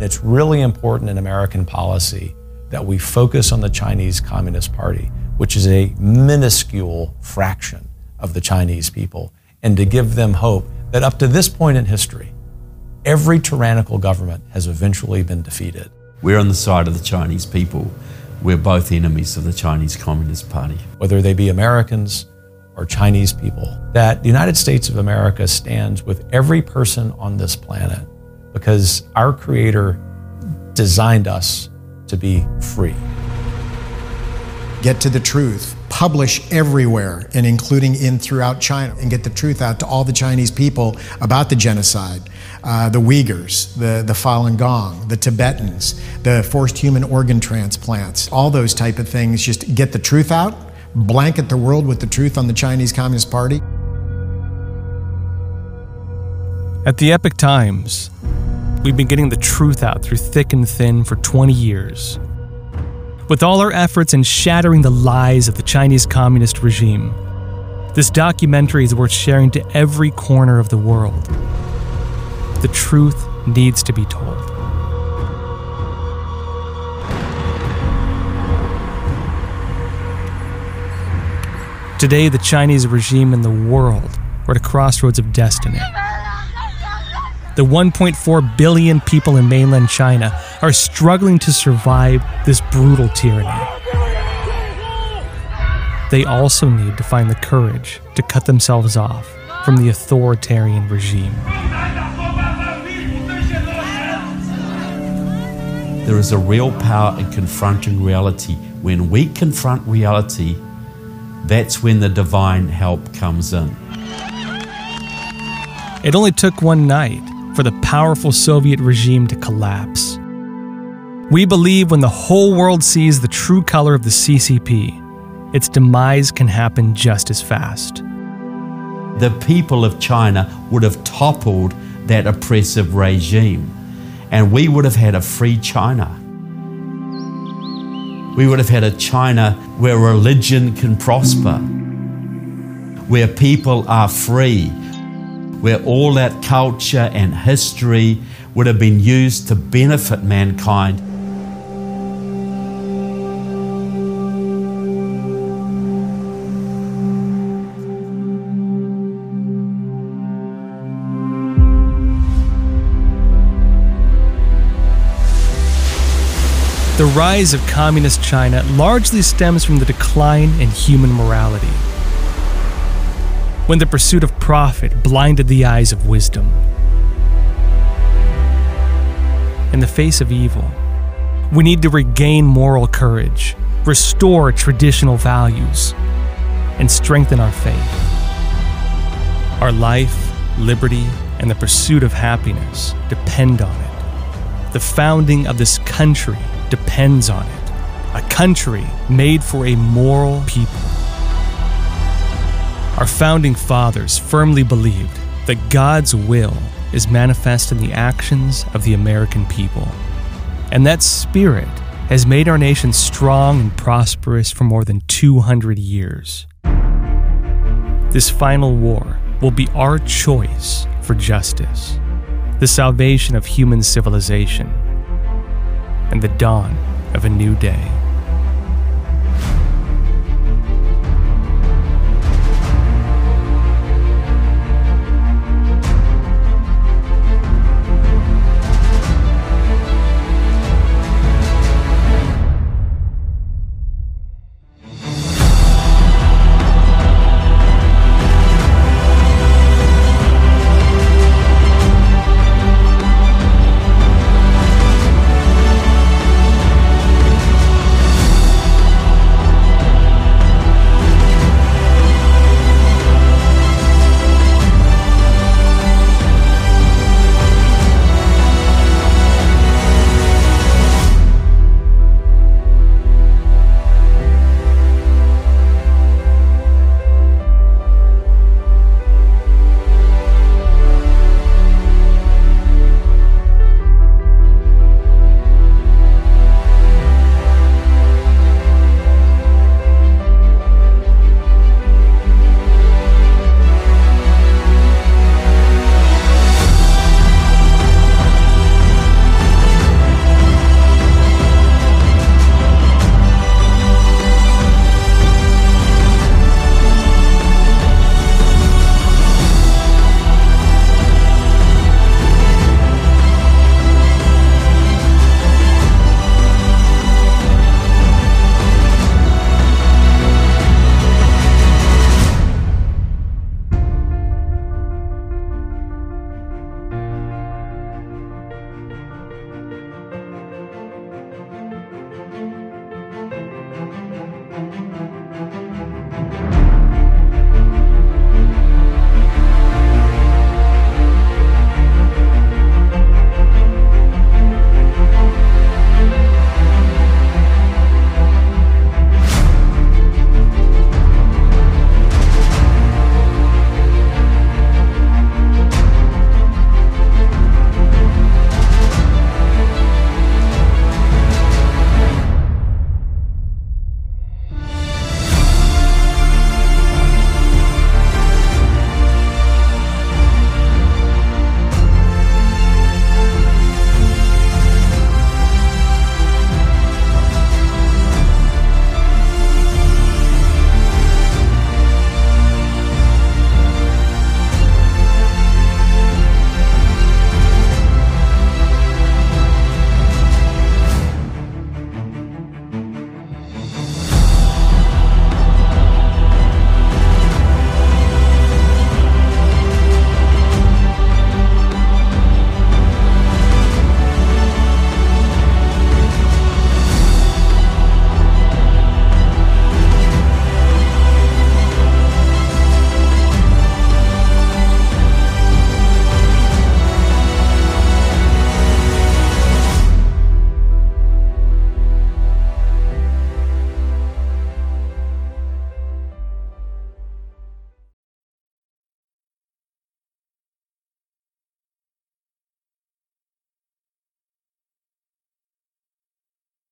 Speaker 38: It's really important in American policy that we focus on the Chinese Communist Party, which is a minuscule fraction of the Chinese people, and to give them hope that up to this point in history, every tyrannical government has eventually been defeated.
Speaker 16: We're on the side of the Chinese people. We're both enemies of the Chinese Communist Party.
Speaker 38: Whether they be Americans or Chinese people, that the United States of America stands with every person on this planet because our Creator designed us to be free.
Speaker 37: Get to the truth. Publish everywhere, and including in throughout China, and get the truth out to all the Chinese people about the genocide, uh, the Uyghurs, the, the Falun Gong, the Tibetans, the forced human organ transplants, all those type of things. Just get the truth out, blanket the world with the truth on the Chinese Communist Party.
Speaker 1: At the Epoch Times, we've been getting the truth out through thick and thin for 20 years. With all our efforts in shattering the lies of the Chinese Communist regime, this documentary is worth sharing to every corner of the world. The truth needs to be told. Today, the Chinese regime and the world are at a crossroads of destiny. The 1.4 billion people in mainland China are struggling to survive this brutal tyranny. They also need to find the courage to cut themselves off from the authoritarian regime.
Speaker 16: There is a real power in confronting reality. When we confront reality, that's when the divine help comes in.
Speaker 1: It only took one night for the powerful Soviet regime to collapse. We believe when the whole world sees the true color of the CCP, its demise can happen just as fast.
Speaker 16: The people of China would have toppled that oppressive regime, and we would have had a free China. We would have had a China where religion can prosper, where people are free, where all that culture and history would have been used to benefit mankind.
Speaker 1: The rise of communist China largely stems from the decline in human morality. When the pursuit of profit blinded the eyes of wisdom. In the face of evil, we need to regain moral courage, restore traditional values, and strengthen our faith. Our life, liberty, and the pursuit of happiness depend on it. The founding of this country depends on it. A country made for a moral people. Our founding fathers firmly believed that God's will is manifest in the actions of the American people. And that spirit has made our nation strong and prosperous for more than 200 years. This final war will be our choice for justice, the salvation of human civilization and the dawn of a new day.